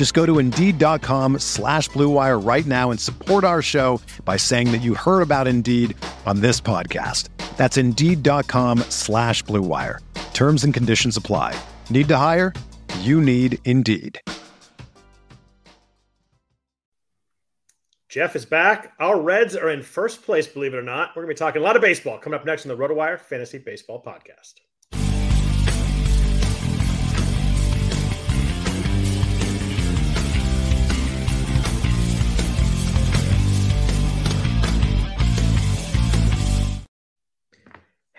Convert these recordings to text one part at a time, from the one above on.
Just go to Indeed.com slash BlueWire right now and support our show by saying that you heard about Indeed on this podcast. That's Indeed.com slash BlueWire. Terms and conditions apply. Need to hire? You need Indeed. Jeff is back. Our Reds are in first place, believe it or not. We're going to be talking a lot of baseball coming up next on the RotoWire Fantasy Baseball Podcast.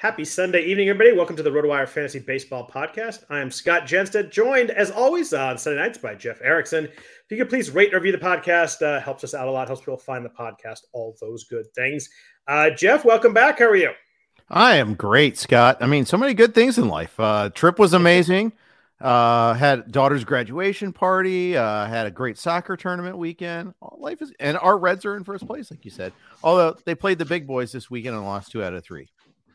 Happy Sunday evening, everybody. Welcome to the RotoWire Fantasy Baseball Podcast. I am Scott Jenstad, joined as always on Sunday nights by Jeff Erickson. If you could please rate and review the podcast, uh, helps us out a lot, helps people find the podcast, all those good things. Uh, Jeff, welcome back. How are you? I am great, Scott. I mean, so many good things in life. Uh, trip was amazing. Uh, had daughter's graduation party. Uh, had a great soccer tournament weekend. Life is, and our Reds are in first place, like you said. Although they played the big boys this weekend and lost two out of three.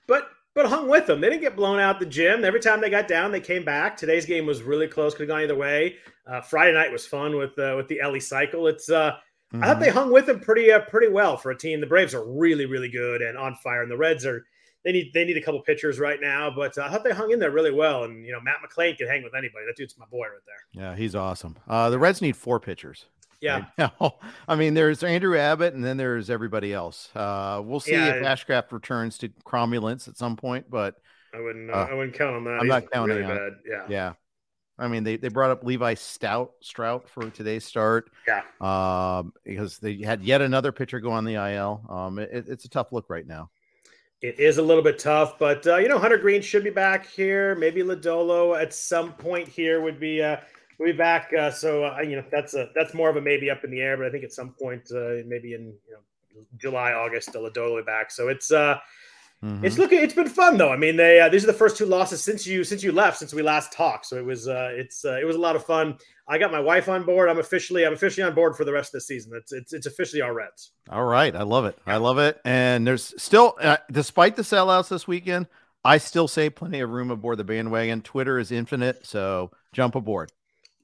But but hung with them. They didn't get blown out the gym. Every time they got down, they came back. Today's game was really close. Could have gone either way. Uh, Friday night was fun with uh, with the Elly cycle. It's uh, mm-hmm. I thought they hung with them pretty uh, pretty well for a team. The Braves are really really good and on fire, and the Reds are they need they need a couple pitchers right now. But uh, I thought they hung in there really well. And you know Matt McLain can hang with anybody. That dude's my boy right there. Yeah, he's awesome. Uh, the Reds need four pitchers. Yeah. Right I mean, there's Andrew Abbott, and then there's everybody else. Uh, we'll see yeah, if Ashcraft returns to cromulence at some point, but I wouldn't. Uh, I wouldn't count on that. I'm He's not counting really on bad. Yeah. Yeah. I mean, they, they brought up Levi Stoudt Strout for today's start. Yeah. Um, because they had yet another pitcher go on the IL. Um, it, it's a tough look right now. It is a little bit tough, but uh, you know, Hunter Greene should be back here. Maybe Lodolo at some point here would be uh, would be back. Uh, so uh, you know, that's a that's more of a maybe up in the air, but I think at some point, uh, maybe in you know July, August, Lodolo back. So it's uh Mm-hmm. It's looking. It's been fun though. I mean, they uh, these are the first two losses since you since you left since we last talked. So it was uh, it's uh, it was a lot of fun. I got my wife on board. I'm officially I'm officially on board for the rest of the season. It's it's it's officially our Reds. All right, I love it. I love it. And there's still, uh, despite the sellouts this weekend, I still say plenty of room aboard the bandwagon. Twitter is infinite, so jump aboard.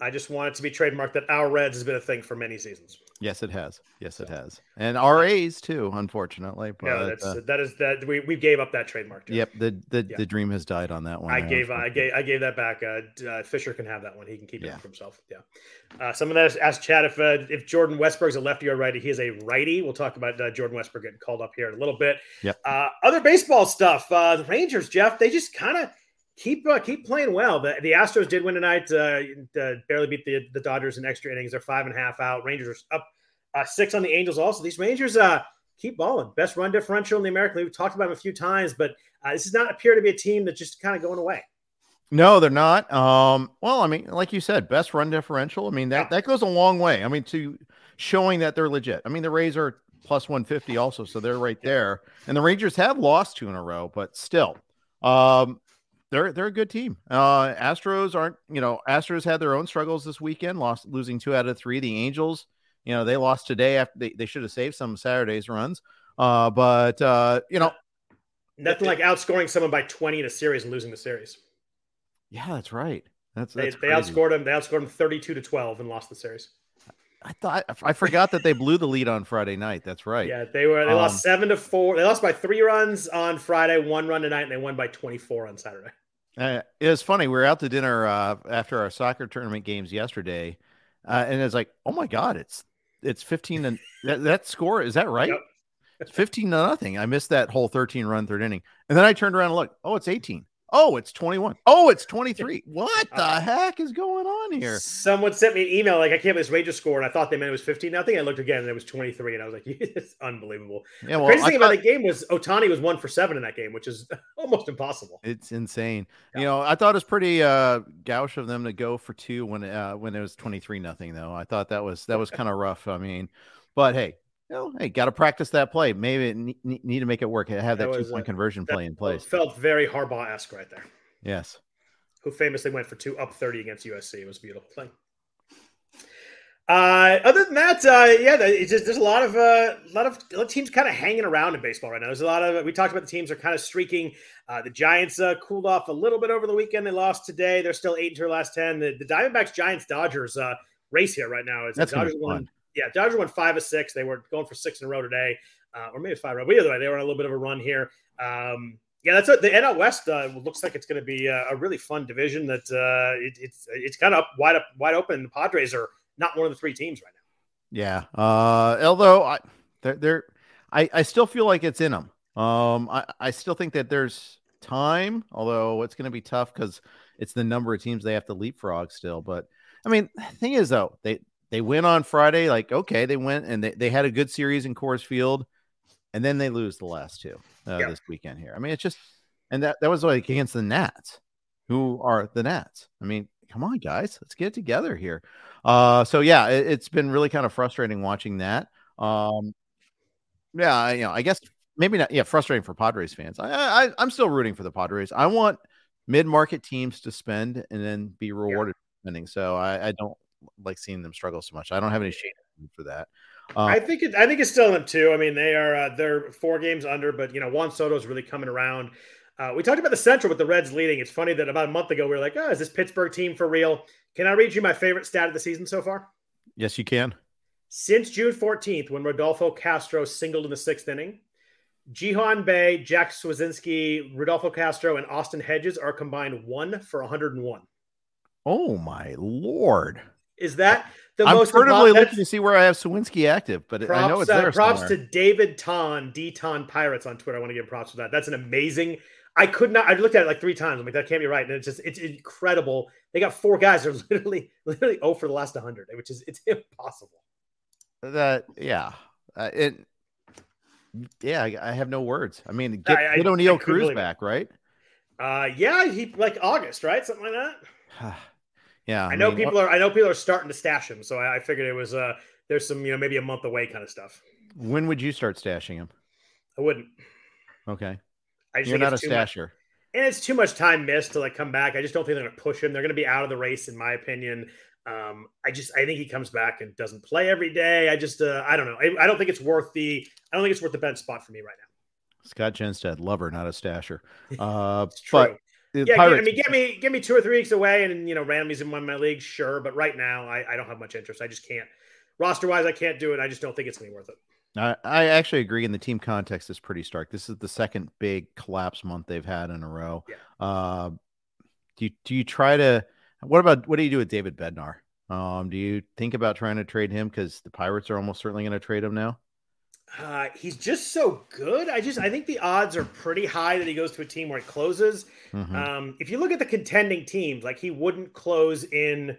I just want it to be trademarked that our Reds has been a thing for many seasons. Yes, it has. Yes, it has. And RAs too, unfortunately. But, yeah, that's, uh, that is that we, we gave up that trademark. Yep. The the, yeah. the dream has died on that one. I gave I gave I gave that back. Uh, uh, Fisher can have that one. He can keep it for himself. Yeah. Uh, someone that asked Chad if uh, if Jordan Westburg's a lefty or righty. He is a righty. We'll talk about uh, Jordan Westburg getting called up here in a little bit. Yeah. other baseball stuff. the Rangers, Jeff, they just kind of keep uh, keep playing well. The the Astros did win tonight. Uh, uh, barely beat the the Dodgers in extra innings. They're five and a half out. Rangers are up uh, six on the Angels. Also, these Rangers uh, keep balling. Best run differential in the American League. We've talked about them a few times, but uh, this does not appear to be a team that's just kind of going away. No, they're not. Um, well, I mean, like you said, best run differential. I mean that yeah. that goes a long way. I mean, to showing that they're legit. I mean, the Rays are plus 150 also, so they're right there. And the Rangers have lost two in a row, but still. Um, they're they're a good team. Uh, Astros aren't, you know, Astros had their own struggles this weekend, lost losing two out of three. The Angels, you know, they lost today after they, they should have saved some Saturday's runs. Uh, but uh, you know, nothing like outscoring someone by 20 in a series and losing the series. Yeah, that's right. That's, that's they, they outscored them. They outscored them 32 to 12 and lost the series. I thought I forgot that they blew the lead on Friday night. That's right. Yeah, they were they um, lost seven to four. They lost by three runs on Friday, one run tonight, and they won by 24 on Saturday. Uh, it was funny. We were out to dinner uh, after our soccer tournament games yesterday, uh, and it's like, oh my god, it's it's fifteen and that, that score is that right? Yep. 15 to nothing. I missed that whole 13 run third inning. And then I turned around and looked, oh, it's 18. Oh, it's 21. Oh, it's 23. What the uh, heck is going on here? Someone sent me an email like, I can't believe this Ranger score. And I thought they meant it was 15 nothing. I looked again and it was 23. And I was like, it's unbelievable. Yeah, well, the crazy thing thought, about the game was Ohtani was one for seven in that game, which is almost impossible. It's insane. Yeah. You know, I thought it was pretty uh, gauche of them to go for two when uh, when it was 23 nothing, though. I thought that was that was kind of rough. I mean, but hey, you know, hey, got to practice that play. Maybe need, to make it work. Have that, that two point conversion play in place. Felt very Harbaugh esque right there. Yes. Who famously went for two up 30 against USC. It was a beautiful thing. Uh, other than that, uh, yeah, it's just, there's a lot of uh, a lot of teams kind of hanging around in baseball right now. There's a lot of we talked about the teams are kind of streaking. Uh, the Giants uh, cooled off a little bit over the weekend. They lost today. They're still eight into their last ten. The, the Diamondbacks, Giants, Dodgers uh, race here right now. It's That's Dodgers won yeah, Dodgers won five of six. They were going for six in a row today, uh, or maybe five. But either way, they were on a little bit of a run here. Um, yeah, that's what the NL West uh, looks like. It's going to be a, a, really fun division. That uh, it, it's it's kind of wide up, wide open. The Padres are not one of the three teams right now. Yeah, uh, although I they're, they're I, I still feel like it's in them. Um, I, I still think that there's time, although it's going to be tough because it's the number of teams they have to leapfrog still. But I mean, the thing is though, they they win on Friday. Like, okay, they went and they, they had a good series in Coors Field, and then they lose the last two uh, this weekend here. I mean, it's just, and that, that was like against the Nats, who are the Nats. I mean, come on, guys, let's get together here. Uh, so yeah, it, has been really kind of frustrating watching that. Um, yeah, you know, I guess maybe not. Yeah, frustrating for Padres fans. I, I I'm still rooting for the Padres. I want mid market teams to spend and then be rewarded yeah. spending. So I, I don't like seeing them struggle so much. I don't have any shame for that. Um, I think it, I think it's still in them too. I mean, they are uh, they're four games under, but you know Juan Soto's really coming around. Uh, we talked about the Central with the Reds leading. It's funny that about a month ago we were like, "Oh, is this Pittsburgh team for real?" Can I read you my favorite stat of the season so far? Yes, you can. Since June 14th, when Rodolfo Castro singled in the sixth inning, Ji-hwan Bae, Jack Suwinski, Rodolfo Castro, and Austin Hedges are combined one for 101. Oh my lord! Is that the I'm most? I'm furtively looking to see where I have Suwinski active, but props, I know it's there. Uh, props somewhere. to David Ton, D Ton Pirates on Twitter. I want to give props for that. That's an amazing. I could not. I looked at it like three times. I'm like, that can't be right. And it's just, it's incredible. They got four guys that are literally, literally oh for the last 100, which is, it's impossible. That, yeah, uh, it, yeah. I, I, have no words. I mean, get, I, get Oneil Cruz back, right? Uh, yeah, he like August, right? Something like that. Yeah, I, I know mean, people are. I know people are starting to stash him, so I, I, figured it was. uh There's some, you know, maybe a month away kind of stuff. When would you start stashing him? I wouldn't. Okay. I just You're not a stasher. Much, and it's too much time missed to like come back. I just don't think they're going to push him. They're going to be out of the race, in my opinion. Um, I just I think he comes back and doesn't play every day. I just uh, I don't know. I, I, don't think it's worth the I don't think it's worth the bench spot for me right now. Scott Jenstad, lover, not a stasher. Uh, but yeah, Pirates. I mean, get me get me two or three weeks away, and you know, randomly's in one of my leagues, sure. But right now, I, I don't have much interest. I just can't roster wise. I can't do it. I just don't think it's gonna be worth it. I, I actually agree. In the team context, is pretty stark. This is the second big collapse month they've had in a row. Yeah. Uh, do you do you try to? What about what do you do with David Bednar? Um, do you think about trying to trade him because the Pirates are almost certainly going to trade him now? Uh, he's just so good. I just I think the odds are pretty high that he goes to a team where he closes. Mm-hmm. Um, if you look at the contending teams, like he wouldn't close in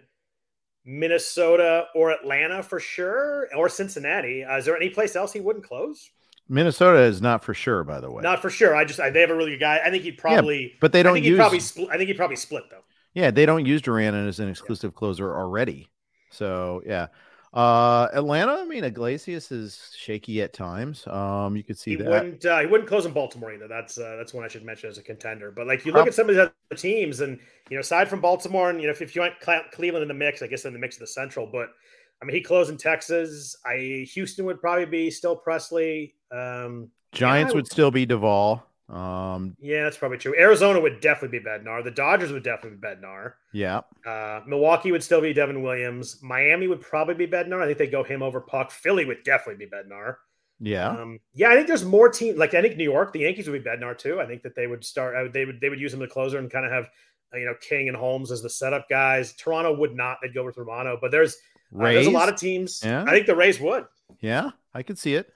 Minnesota or Atlanta for sure, or Cincinnati. Uh, is there any place else he wouldn't close? Minnesota is not for sure, by the way. Not for sure. I just I, they have a really good guy. I think he'd probably, yeah, but they don't. I think use, he'd probably split. I think he'd probably split though. Yeah, they don't use Duran as an exclusive yeah. closer already. So yeah, uh, Atlanta, I mean, Iglesias is shaky at times. Um, you could see he that. Wouldn't, uh, he wouldn't close in Baltimore either. That's uh, that's one I should mention as a contender. But like you look at some of the other teams, and you know, aside from Baltimore, and you know, if, if you want Cleveland in the mix, I guess in the mix of the Central. But I mean, he closed in Texas. I Houston would probably be still Pressly. Um, Giants yeah, would, would still be Doval. Um, yeah, that's probably true. Arizona would definitely be Bednar. The Dodgers would definitely be Bednar. Yeah. Uh, Milwaukee would still be Devin Williams. Miami would probably be Bednar. I think they go him over Puk. Philly would definitely be Bednar. Yeah. Um, yeah, I think there's more team. Like I think New York, the Yankees would be Bednar too. I think that they would start. Uh, they would they would use him as a closer and kind of have uh, you know King and Holmes as the setup guys. Toronto would not. They'd go with Romano. But there's uh, there's a lot of teams. Yeah. I think the Rays would. Yeah, I could see it.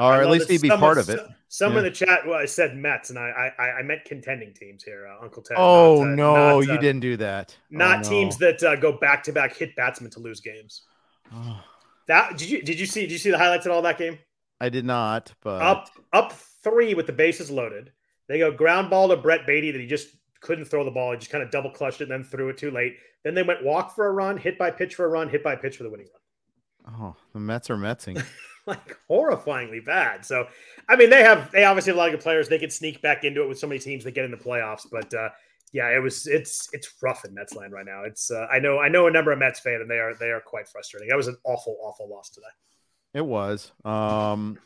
Or at least he'd be part of it. Some yeah. in the chat well, I said Mets, and I, I I meant contending teams here, uh, Uncle Ted. Oh not, uh, no, not, you uh, didn't do that. Not oh, no. teams that uh, go back to back hit batsmen to lose games. Oh. That did you did you see did you see the highlights of all that game? I did not, but up up three with the bases loaded. They go ground ball to Brett Baty that he just couldn't throw the ball. He just kind of double clutched it and then threw it too late. Then they went walk for a run, hit by pitch for a run, hit by pitch for the winning run. Oh, the Mets are Metsing. like horrifyingly bad. So, I mean, they have they obviously have a lot of good players. They could sneak back into it with so many teams that get in the playoffs. But uh, yeah, it was it's it's rough in Mets land right now. It's uh, I know I know a number of Mets fan and they are they are quite frustrating. That was an awful awful loss today. It was. Um,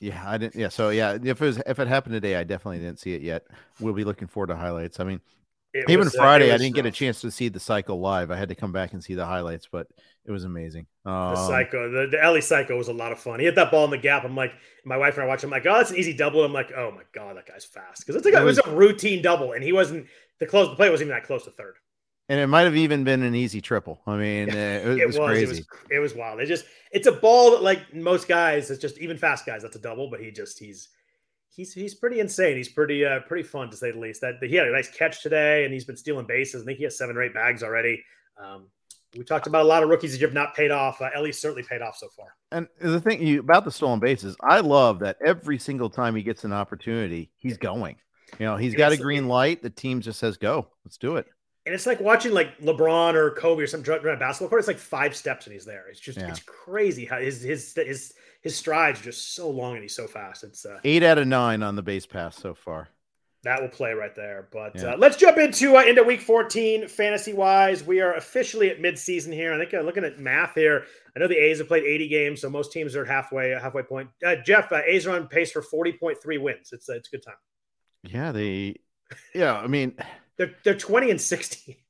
yeah, I didn't. Yeah, so yeah, if it was if it happened today, I definitely didn't see it yet. We'll be looking forward to highlights. I mean, it even was, uh, Friday, uh, I didn't rough. get a chance to see the cycle live. I had to come back and see the highlights, but it was amazing. Um, the psycho, the, the Elly psycho was a lot of fun. He hit that ball in the gap. I'm like, my wife and I watch. I'm like, oh, that's an easy double. I'm like, oh my god, that guy's fast because it's like it was, it was a routine double, and he wasn't the close. The play wasn't even that close to third. And it might have even been an easy triple. I mean, it, was, it was, crazy. It was, it was wild. It just it's a ball that like most guys, it's just even fast guys. That's a double, but he just he's he's he's pretty insane. He's pretty uh pretty fun to say the least. That he had a nice catch today, and he's been stealing bases. I think he has seven or eight bags already. Um, we talked about a lot of rookies that have not paid off. Uh, Elly's certainly paid off so far. And the thing you, about the stolen bases, I love that every single time he gets an opportunity, he's going. You know, he's got a green light. The team just says, "Go, let's do it." and it's like watching like LeBron or Kobe or some a basketball court. It's like five steps and he's there. It's just yeah. it's crazy how his his his his strides are just so long and he's so fast. It's uh, eight out of nine on the base pass so far. That will play right there. But yeah. uh, let's jump into uh, into week 14 fantasy wise. We are officially at midseason here. I think uh, looking at math here, I know the A's have played 80 games, so most teams are at halfway halfway point. Uh, Jeff, uh, A's are on pace for 40.3 wins. It's uh, it's a good time. Yeah, they. Yeah, I mean. They're they're twenty and sixty.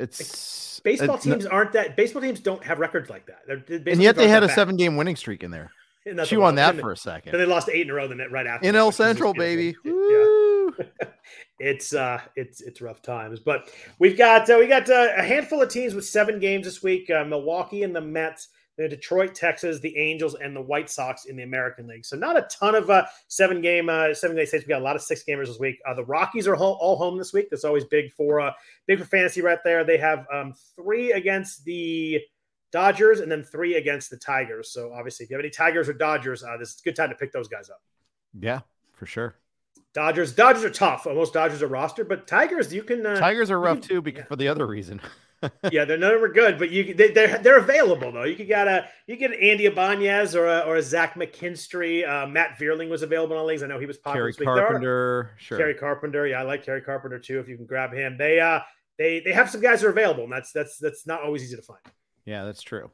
It's baseball teams aren't that. Baseball teams don't have records like that. and yet they had a seven game winning streak in there. Chew on that for a second. Then they lost eight in a row. Then right after NL Central, baby. Yeah. it's uh, it's it's rough times. But we've got uh, we got uh, a handful of teams with seven games this week. Uh, Milwaukee and the Mets the Detroit, Texas, the Angels, and the White Sox in the American League. So not a ton of uh, seven game, uh, seven day states. We got a lot of six gamers this week. Uh, the Rockies are all home this week. That's always big for uh, big for fantasy right there. They have um, three against the Dodgers and then three against the Tigers. So obviously, if you have any Tigers or Dodgers, uh, this is a good time to pick those guys up. Yeah, for sure. Dodgers, Dodgers are tough. Most Dodgers are roster, but Tigers, you can. Uh, Tigers are rough can, too, because yeah. for the other reason. yeah, they're never good, but you they, they're they're available though. You could get a you get an Andy Ibanez or a, or a Zach McKinstry. Uh, Matt Vierling was available on leagues. I know he was popular. Kerry Carpenter, are, sure. Kerry Carpenter, yeah, I like Kerry Carpenter too. If you can grab him, they uh they they have some guys that are available, and that's that's that's not always easy to find. Yeah, that's true.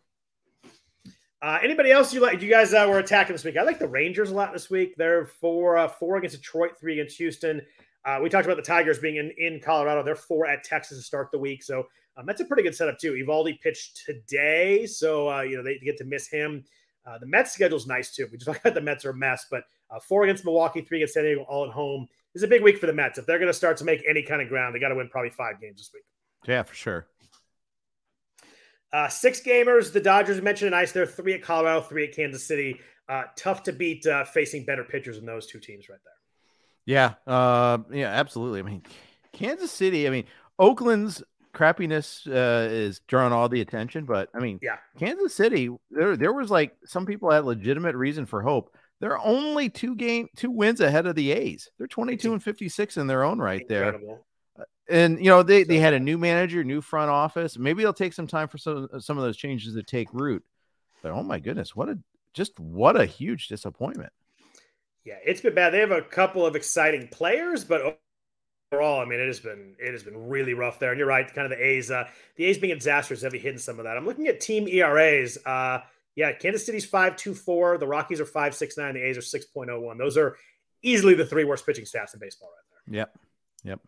Uh, anybody else you like? You guys uh, were attacking this week. I like the Rangers a lot this week. They're four uh, four against Detroit, three against Houston. Uh, we talked about the Tigers being in, in Colorado. They're four at Texas to start the week. So um, that's a pretty good setup, too. Eovaldi pitched today. So, uh, you know, they get to miss him. Uh, the Mets schedule is nice, too. We just talked about the Mets are a mess, but uh, four against Milwaukee, three against San Diego, all at home. This is a big week for the Mets. If they're going to start to make any kind of ground, they got to win probably five games this week. Yeah, for sure. Uh, six gamers. The Dodgers mentioned nice. They're three at Colorado, three at Kansas City. Uh, tough to beat uh, facing better pitchers than those two teams right there. Yeah, uh, yeah, absolutely. I mean, Kansas City. I mean, Oakland's crappiness uh, is drawing all the attention, but I mean, yeah, Kansas City. There, there was like some people had legitimate reason for hope. They're only two game, two wins ahead of the A's. They're twenty two and fifty six in their own right Incredible. there. Uh, and you know they, they had a new manager, new front office. Maybe it'll take some time for some some of those changes to take root. But oh my goodness, what a just what a huge disappointment. Yeah, it's been bad. They have a couple of exciting players, but overall, I mean, it has been it has been really rough there. And you're right, kind of the A's, uh, the A's being disastrous have hidden some of that. I'm looking at team ERAs. Uh, yeah, Kansas City's five two four. The Rockies are five six nine. The A's are six point oh one. Those are easily the three worst pitching staffs in baseball right there. Yep. Yep.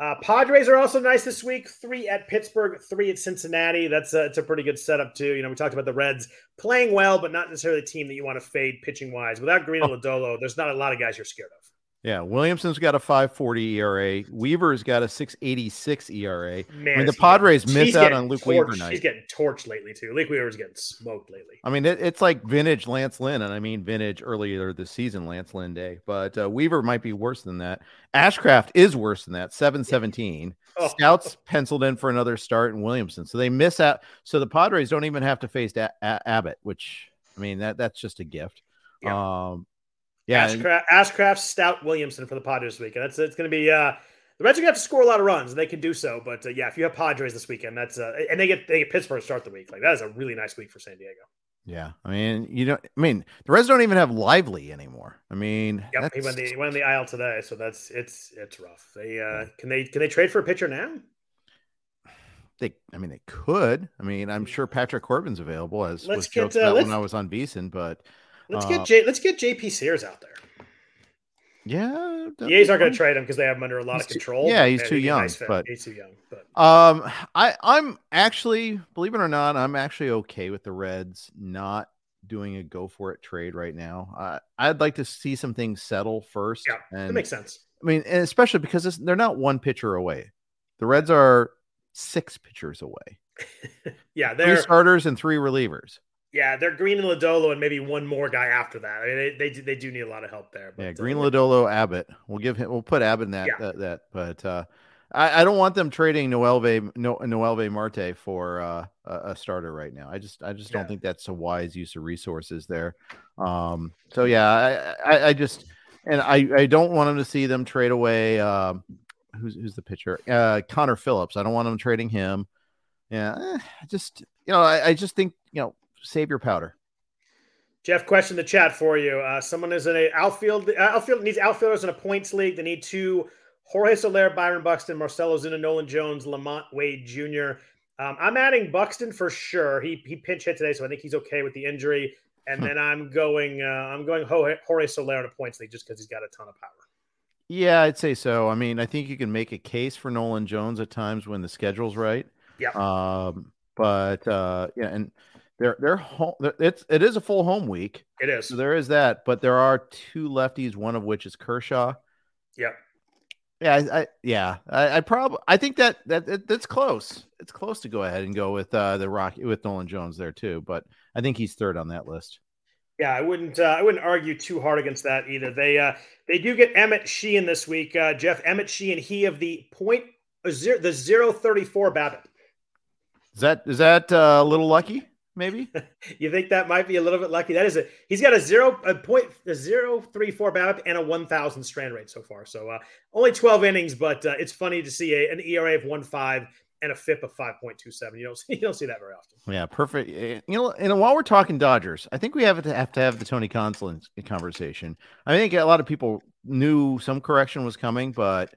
Uh, Padres are also nice this week. Three at Pittsburgh, three at Cincinnati. That's a, it's a pretty good setup too. You know, we talked about the Reds playing well, but not necessarily a team that you want to fade pitching wise. Without Greene and oh. Lodolo, there's not a lot of guys you're scared of. Yeah, Williamson's got a 540 ERA. Weaver's got a 686 ERA. Man, I mean, the Padres getting- miss out on Luke torched. Weaver night. He's getting torched lately too. Luke Weaver's getting smoked lately. I mean, it, it's like vintage Lance Lynn, and I mean vintage earlier this season Lance Lynn day. But uh, Weaver might be worse than that. Ashcraft is worse than that. 717. Oh. Scouts penciled in for another start in Williamson, so they miss out. So the Padres don't even have to face A- A- Abbott, which I mean that that's just a gift. Um, yeah, Ashcraft, Ashcraft, Stoudt, Williamson for the Padres this weekend. That's it's going to be. uh The Reds are going to have to score a lot of runs, and they can do so. But uh, yeah, if you have Padres this weekend, that's uh, and they get they get Pittsburgh to start the week. Like that is a really nice week for San Diego. yeah. I mean, you don't. I mean, the Reds don't even have Lively anymore. I mean, Yep, he went the he went the aisle today, so that's it's it's rough. They uh can they can they trade for a pitcher now? they. I mean, they could. I mean, I'm sure Patrick Corbin's available as Let's was get, joked uh, about when I was on Beeson, but Let's Uh, get J, let's get JP Sears out there. yeah, The A's aren't going to trade him because they have him under a lot of too- control. yeah, he's too he'd be a young, nice but- he's too young. But Um, I I'm actually, believe it or not, I'm actually okay with the Reds not doing a go for it trade right now. I I'd like to see some things settle first. yeah, that makes sense. I mean, and especially because they're not one pitcher away. The Reds are six pitchers away. Yeah, 3 they're starters and three relievers. Yeah they're Greene and Lodolo and maybe one more guy after that. I mean, they they, do- they do need a lot of help there. But, Yeah, uh, Greene Lodolo, Abbott. We'll give him. We'll put Abbott in that. Yeah. That, that. But uh, I, I don't want them trading Noelvi no, Noelvi Marte for uh, a, a starter right now. I just I just don't Yeah. think that's a wise use of resources there. Um. So yeah, I I, I just and I I don't want them to see them trade away. Um. Who's who's the pitcher? Uh, Connor Phillips. I don't want them trading him. Yeah. eh, I just you know I, I just think you know save your powder. Jeff, question the chat for you. Uh, someone is in a outfield. uh, Outfield needs outfielders in a points league. They need two: Jorge Soler, Byron Buxton, Marcell Ozuna, Nolan Jones, LaMonte Wade Jr. Um, I'm adding Buxton for sure. He he pinch hit today, so I think he's okay with the injury. And Hmm. then I'm going. Uh, I'm going Jorge, Jorge Soler in a points league just because he's got a ton of power. Yeah, I'd say so. I mean, I think you can make a case for Nolan Jones at times when the schedule's right. Yeah. Um, but uh, yeah, and they're they're home. It's it is a full home week, It is. so there is that. But there are two lefties, one of which is Kershaw. Yep. Yeah, I, I yeah, I, I probably I think that that that's close. It's close to go ahead and go with uh the Rocky with Nolan Jones there too. But I think he's third on that list. Yeah, I wouldn't. Uh, I wouldn't argue too hard against that either. They uh, they do get Emmett Sheehan this week. Uh, Jeff Emmett Sheehan, he of the point uh, zero, the zero thirty four BABIP. Is that is that uh, a little lucky? Maybe. You think that might be a little bit lucky? That is a he's got a zero a point a zero three four BABIP and a one thousand strand rate so far. So uh, only twelve innings, but uh, it's funny to see a, an ERA of one five and a FIP of five point two seven. You don't see, you don't see that very often. Yeah, perfect. Eh, You know, and while we're talking Dodgers, I think we have to have to have the Tony Gonsolin conversation. I think a lot of people knew some correction was coming, but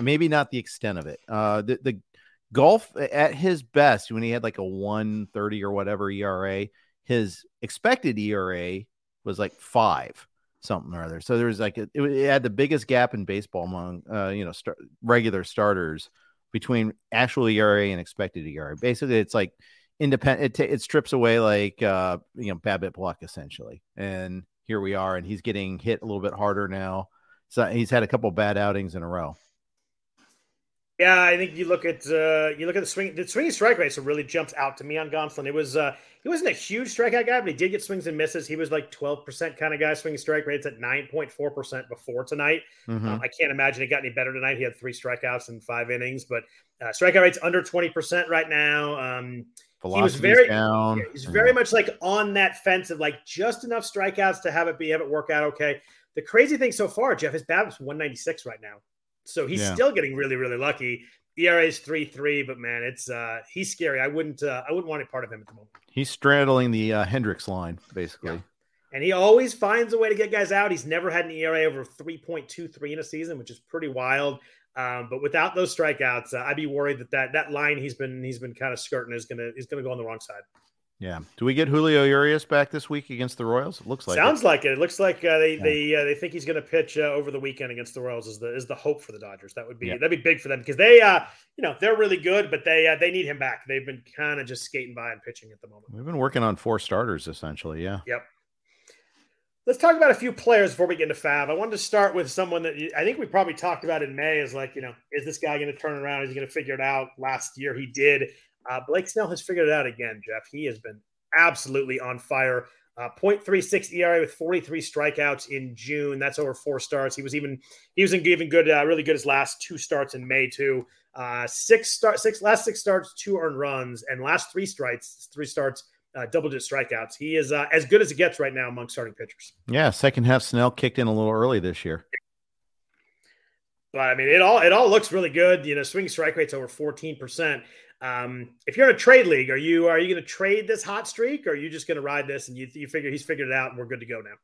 maybe not the extent of it. Uh, the the golf at his best when he had like a one thirty or whatever ERA, his expected ERA was like five something or other. So there was like a, it, it had the biggest gap in baseball among uh, you know regular starters between actual ERA and expected ERA. Basically, it's like independent. It, ta- it strips away like uh, you know BABIP block essentially, and here we are, and he's getting hit a little bit harder now. So he's had a couple bad outings in a row. Yeah, I think you look at uh, you look at the swing the swinging strike rate. So really jumps out to me on Gonsolin. It was uh, he wasn't a huge strikeout guy, but he did get swings and misses. He was like twelve percent kind of guy. Swinging strike rates at nine point four percent before tonight. Mhm. Um, I can't imagine it got any better tonight. He had three strikeouts in five innings, but uh, strikeout rate's under twenty percent right now. Um, Velocity's was very- down. he's very much like on that fence of like just enough strikeouts to have it be have it work out okay. The crazy thing so far, Jeff, his BABIP's one ninety six right now, so he's Yeah. still getting really really lucky. ERA is three three, but man, it's uh he's scary. I wouldn't uh, I wouldn't want any part of him at the moment. He's straddling the uh, Hendricks line basically. And he always finds a way to get guys out. He's never had an ERA over 3.23 in a season, which is pretty wild. Um, but without those strikeouts, uh, I'd be worried that, that that line he's been he's been kind of skirting is gonna is gonna go on the wrong side. Yeah. Do we get Julio Urias back this week against the Royals? It looks like Sounds like it. It looks like uh, they Yeah. they uh, they think he's going to pitch uh, over the weekend against the Royals. Is the is the hope for the Dodgers? That would be Yeah. that'd be big for them because they uh you know they're really good, but they uh, they need him back. They've been kind of just skating by and pitching at the moment. We've been working on four starters essentially. Yeah. Yep. Let's talk about a few players before we get into FAAB. I wanted to start with someone that I think we probably talked about in May. Is like, you know, is this guy going to turn around? Is he going to figure it out? Last year he did. Uh, Blake Snell has figured it out again. Jeff, he has been absolutely on fire. Uh, 0.36 ERA with 43 strikeouts in June. That's over four starts. He was even he was even good, uh, really good his last two starts in May too. Uh, six start six last six starts, two earned runs, and last three strikes, three starts, uh, double digit strikeouts. He is uh, as good as it gets right now among starting pitchers. Yeah, second half Snell kicked in a little early this year. But I mean, it all it all looks really good. You know, swing strike rate's over fourteen percent. Um, if you're in a trade league, are you are you going to trade this hot streak, or are you just going to ride this and you you figure he's figured it out and we're good to go now?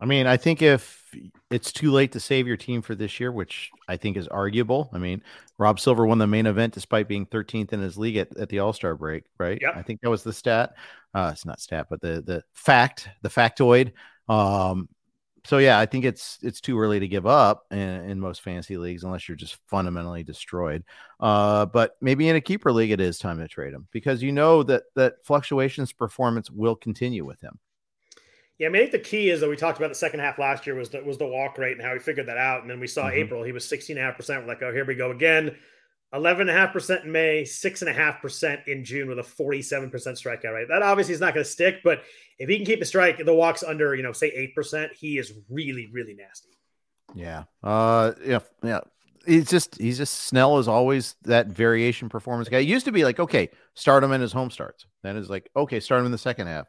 I mean, I think if it's too late to save your team for this year, which I think is arguable. I mean, Rob Silver won the main event despite being 13th in his league at, at the All Star break, right? Yeah, I think that was the stat. Uh, it's not stat, but the the fact, the factoid. Um, so yeah, I think it's it's too early to give up in, in most fantasy leagues unless you're just fundamentally destroyed. Uh, but maybe in a keeper league, it is time to trade him because you know that that fluctuations performance will continue with him. Yeah, I mean, I think the key is that we talked about the second half last year was the, was the walk rate and how he figured that out. And then we saw mm-hmm. April, he was 16.5%. We're like, oh, here we go again. 11.5% in May, 6.5% in June with a 47% strikeout rate. That obviously is not going to stick, but if he can keep the strike, the walks under, you know, say 8%, he is really, really nasty. Yeah. Uh, yeah. Yeah. He's just, he's just, Snell is always that variation performance guy. It used to be like, okay, start him in his home starts. Then it's like, okay, start him in the second half.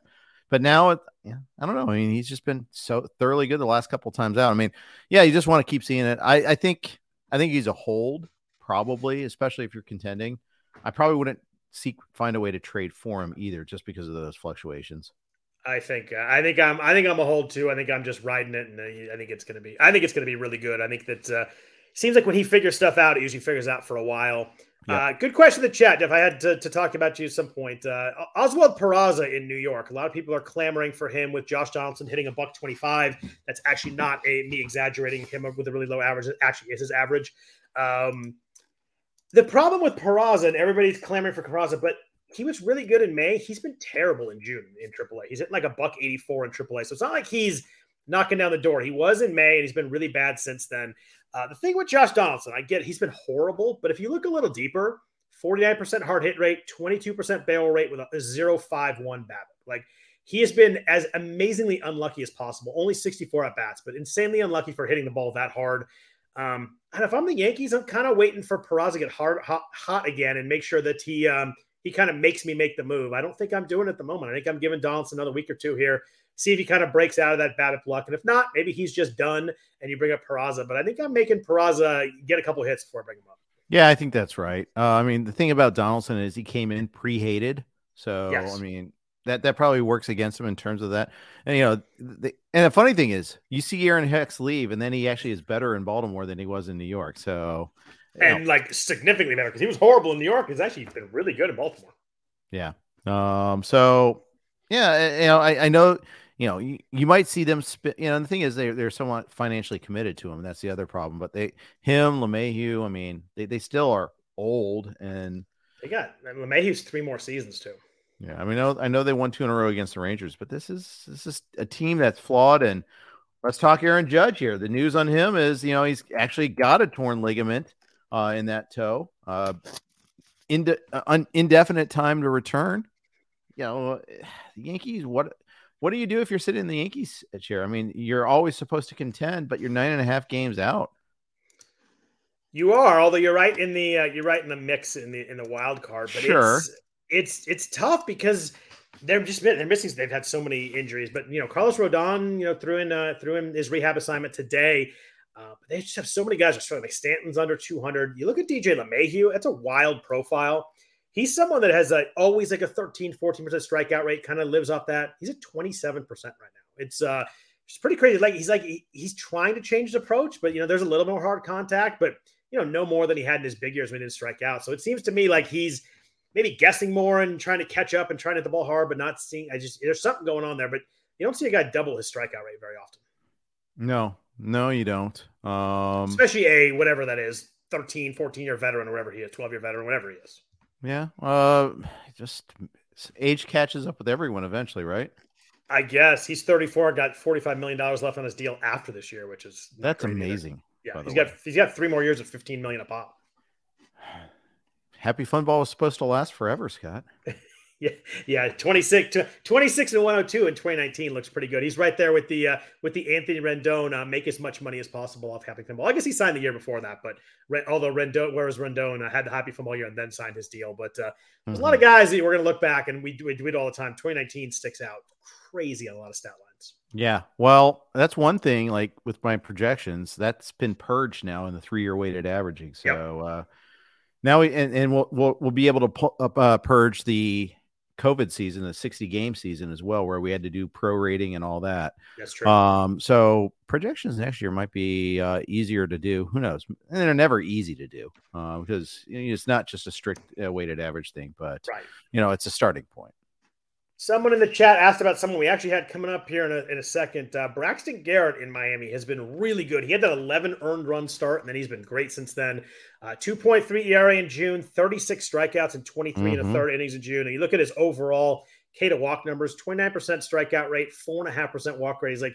But now, yeah, I don't know. I mean, he's just been so thoroughly good the last couple times out. I mean, yeah, you just want to keep seeing it. I, I think, I think he's a hold probably, especially if you're contending. I probably wouldn't seek find a way to trade for him either, just because of those fluctuations. I think uh, I think I'm I think I'm a hold too. I think I'm just riding it, and uh, I think it's going to be I think it's going to be really good. I think that uh, seems like when he figures stuff out, it usually figures out for a while. Uh, good question in the chat, If I had to, to talk about you at some point. Uh, Oswald Peraza in New York. A lot of people are clamoring for him with Josh Donaldson hitting a buck 25. That's actually not a me exaggerating him with a really low average. It actually is his average. Um, the problem with Peraza, and everybody's clamoring for Peraza, but he was really good in May. He's been terrible in June in AAA. He's hitting like a buck 84 in AAA. So it's not like he's knocking down the door. He was in May, and he's been really bad since then. Uh, the thing with Josh Donaldson, I get he's been horrible, but if you look a little deeper, 49% hard hit rate, 22% barrel rate with a 0.51 BABIP. Like he has been as amazingly unlucky as possible. Only 64 at bats, but insanely unlucky for hitting the ball that hard. Um, and if I'm the Yankees, I'm kind of waiting for Peraza to get hard, hot, hot again and make sure that he um, he kind of makes me make the move. I don't think I'm doing it at the moment. I think I'm giving Donaldson another week or two here see if he kind of breaks out of that BABIP luck. And if not, maybe he's just done and you bring up Peraza. But I think I'm making Peraza get a couple hits before I bring him up. Yeah, I think that's right. Uh, I mean, the thing about Donaldson is he came in pre-hated, so yes. I mean that that probably works against him in terms of that. And you know, the, and the funny thing is, you see Aaron Hicks leave, and then he actually is better in Baltimore than he was in New York. So, and know. like significantly better because he was horrible in New York. He's actually been really good in Baltimore. Yeah. Um. So, yeah, you know, I, I know you know, you, you might see them spit. You know, the thing is, they they're somewhat financially committed to him. That's the other problem. But they, him, LeMahieu. I mean, they, they still are old, and they got LeMahieu's three more seasons too. Yeah, I mean, I know, I know they won two in a row against the Rangers, but this is this is a team that's flawed. And let's talk Aaron Judge here. The news on him is, you know, he's actually got a torn ligament uh, in that toe, uh, uh, indefinite time to return. You know, the Yankees. What what do you do if you're sitting in the Yankees chair? I mean, you're always supposed to contend, but you're nine and a half games out. You are, although you're right in the uh, you're right in the mix in the in the wild card. But sure. it's it's it's tough because they're just they're missing. They've had so many injuries, but you know, Carlos Rodon, you know, threw in uh, threw in his rehab assignment today. Uh, but they just have so many guys are struggling. Like Stanton's under 200. You look at DJ LeMahieu; that's a wild profile he's someone that has a, always like a 13, 14% strikeout rate, kind of lives off that. He's at 27% right now. It's uh it's pretty crazy. Like he's like he, he's trying to change his approach, but you know, there's a little more hard contact, but you know, no more than he had in his big years when he didn't strike out. So it seems to me like he's maybe guessing more and trying to catch up and trying to hit the ball hard, but not seeing I just there's something going on there, but you don't see a guy double his strikeout rate very often. No, no, you don't. Um especially a whatever that is, 13, 14 year veteran or whatever he is, 12 year veteran, whatever he is. Yeah. Uh, just age catches up with everyone eventually, right? I guess he's 34, got 45 million dollars left on his deal after this year, which is that's amazing. Either. Yeah, he's got he's got three more years of 15 million a pop. Happy Fun Ball was supposed to last forever, Scott. Yeah, yeah, 26, 26 and 102 in 2019 looks pretty good. He's right there with the uh, with the Anthony Rendon uh, make as much money as possible off Happy Fun Ball. I guess he signed the year before that, but although Rendon, whereas Rendon uh, had the Happy Fun Ball year and then signed his deal, but uh, there's mm-hmm. a lot of mm-hmm. guys that we're going to look back and we do, we do it all the time. 2019 sticks out crazy on a lot of stat lines. Yeah, well, that's one thing. Like with my projections, that's been purged now in the three year weighted averaging. So yep. Now we and, and we'll, we'll we'll be able to pu- uh, purge the COVID season, the 60 game season as well, where we had to do prorating and all that. That's true. Um, so projections next year might be uh, easier to do. Who knows? And they're never easy to do uh, because you know, it's not just a strict uh, weighted average thing, but right. you know, it's a starting point. Someone in the chat asked about someone we actually had coming up here in a, in a second. Uh, Braxton Garrett in Miami has been really good. He had that 11 earned run start, and then he's been great since then. Uh, 2.3 ERA in June, 36 strikeouts and 23 mm-hmm. in a mm-hmm. third innings in June. And you look at his overall K to walk numbers 29% strikeout rate, 4.5% walk rate. He's like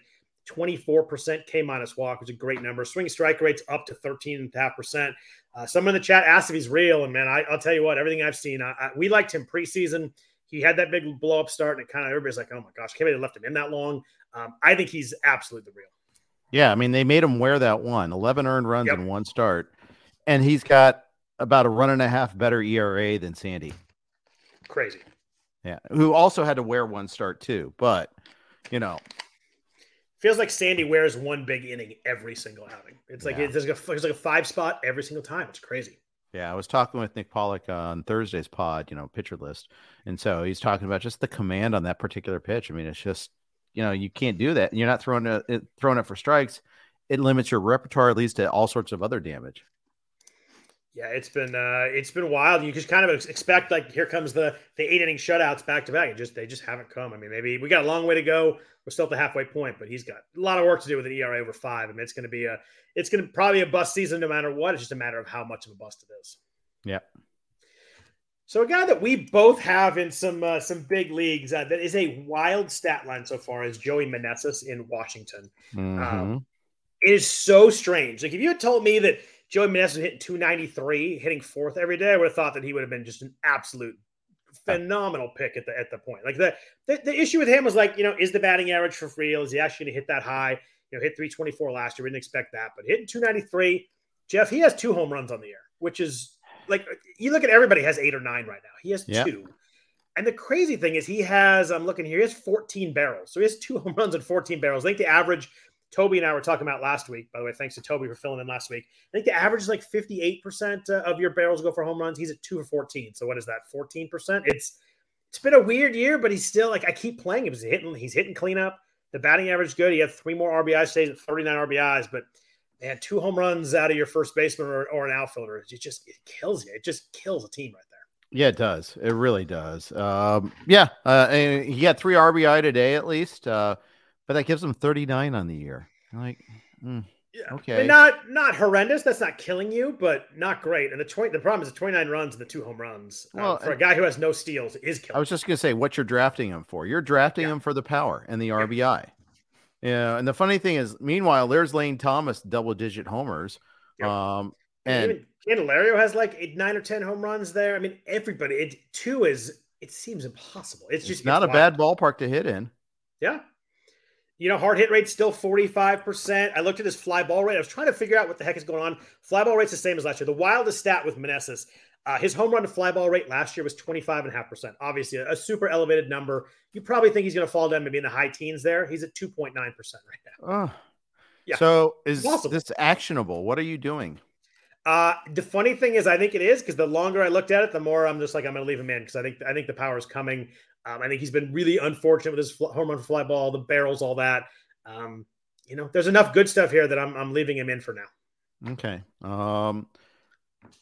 24% K minus walk, which is a great number. Swing strike rates up to 13.5%. Uh, someone in the chat asked if he's real. And man, I, will tell you what, everything I've seen, I, I, we liked him preseason he had that big blow up start, and it kind of everybody's like, "Oh my gosh, can't believe they left him in that long." Um, I think he's absolutely the real. Yeah, I mean, they made him wear that one 11 earned runs yep. in one start, and he's got about a run and a half better ERA than Sandy. Crazy. Yeah, who also had to wear one start too, but you know, feels like Sandy wears one big inning every single outing. It's like yeah. it's, like a, it's like a five spot every single time. It's crazy. Yeah, I was talking with Nick Pollack on Thursday's pod, you know, pitcher list. And so he's talking about just the command on that particular pitch. I mean, it's just, you know, you can't do that. You're not throwing it, throwing it for strikes. It limits your repertoire, leads to all sorts of other damage. Yeah, it's been uh, it's been wild. You just kind of expect like here comes the the eight inning shutouts back to back. It just they just haven't come. I mean, maybe we got a long way to go. We're still at the halfway point, but he's got a lot of work to do with an ERA over five. I mean, it's going to be a it's going to probably a bust season no matter what. It's just a matter of how much of a bust it is. Yeah. So a guy that we both have in some uh, some big leagues uh, that is a wild stat line so far is Joey Meneses in Washington. Mm-hmm. Um, it is so strange. Like if you had told me that Joey Meneses was hitting 293, hitting fourth every day, I would have thought that he would have been just an absolute phenomenal pick at the at the point. Like the, the, the issue with him was like, you know, is the batting average for real? Is he actually going to hit that high? You know, hit 324 last year. We didn't expect that, but hitting 293, Jeff, he has two home runs on the year, which is like you look at everybody has eight or nine right now. He has yep. two. And the crazy thing is he has, I'm looking here, he has 14 barrels. So he has two home runs and 14 barrels. I think the average Toby and I were talking about last week. By the way, thanks to Toby for filling in last week. I think the average is like 58% uh, of your barrels go for home runs. He's at two for 14. So what is that? 14%? It's it's been a weird year, but he's still like I keep playing him. He's hitting, he's hitting cleanup. The batting average good. He had three more RBIs, stays at 39 RBIs, but man, two home runs out of your first baseman or, or an outfielder, it just it kills you. It just kills a team right there. Yeah, it does. It really does. Um, yeah, uh, he had three RBI today at least, uh, but that gives him 39 on the year. Like, mm, yeah, okay, not not horrendous. That's not killing you, but not great. And the 20, the problem is the 29 runs and the two home runs uh, well, for a guy who has no steals is killing. I was just gonna say what you're drafting him for. You're drafting yeah. him for the power and the RBI. Yeah, and the funny thing is, meanwhile, there's Lane Thomas double digit homers. Yep. Um, and Even Candelario has like eight, nine or ten home runs there. I mean, everybody. It two is it seems impossible. It's, it's just not it's a bad ballpark to hit in. Yeah. You know, hard hit rate still 45%. I looked at his fly ball rate. I was trying to figure out what the heck is going on. Fly ball rate's the same as last year. The wildest stat with Meneses uh, his home run to fly ball rate last year was 25.5%. Obviously, a, a, super elevated number. You probably think he's going to fall down maybe in the high teens there. He's at 2.9% right now. Oh. Yeah. So is this actionable? What are you doing? Uh, the funny thing is, I think it is because the longer I looked at it, the more I'm just like, I'm going to leave him in because I think I think the power is coming. Um, I think he's been really unfortunate with his home run fly ball, the barrels, all that. Um, you know, there's enough good stuff here that I'm I'm leaving him in for now. Okay. Um,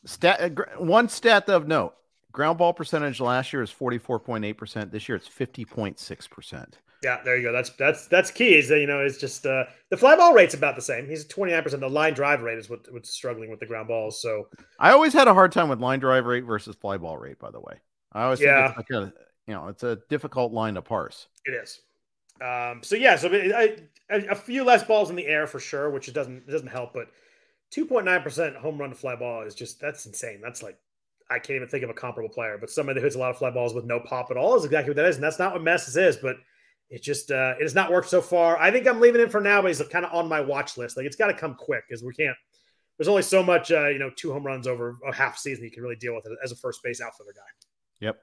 Stat uh, one stat of note: ground ball percentage last year is forty four point eight percent. This year it's fifty point six percent. Yeah, there you go. That's that's that's key. Is that you know it's just uh, the fly ball rate's about the same. He's twenty nine percent. The line drive rate is what what's struggling with the ground balls. So I always had a hard time with line drive rate versus fly ball rate. By the way, I always yeah. think it's like a you know it's a difficult line to parse. It is. Um, so yeah, so I, I, a few less balls in the air for sure, which it doesn't it doesn't help. But two point nine percent home run to fly ball is just that's insane. That's like I can't even think of a comparable player. But somebody that hits a lot of fly balls with no pop at all is exactly what that is, and that's not what Meneses is. But it just uh, it has not worked so far. I think I'm leaving it for now, but he's kind of on my watch list. Like it's got to come quick because we can't. There's only so much, uh, you know, two home runs over a half season you can really deal with it as a first base outfielder guy. Yep.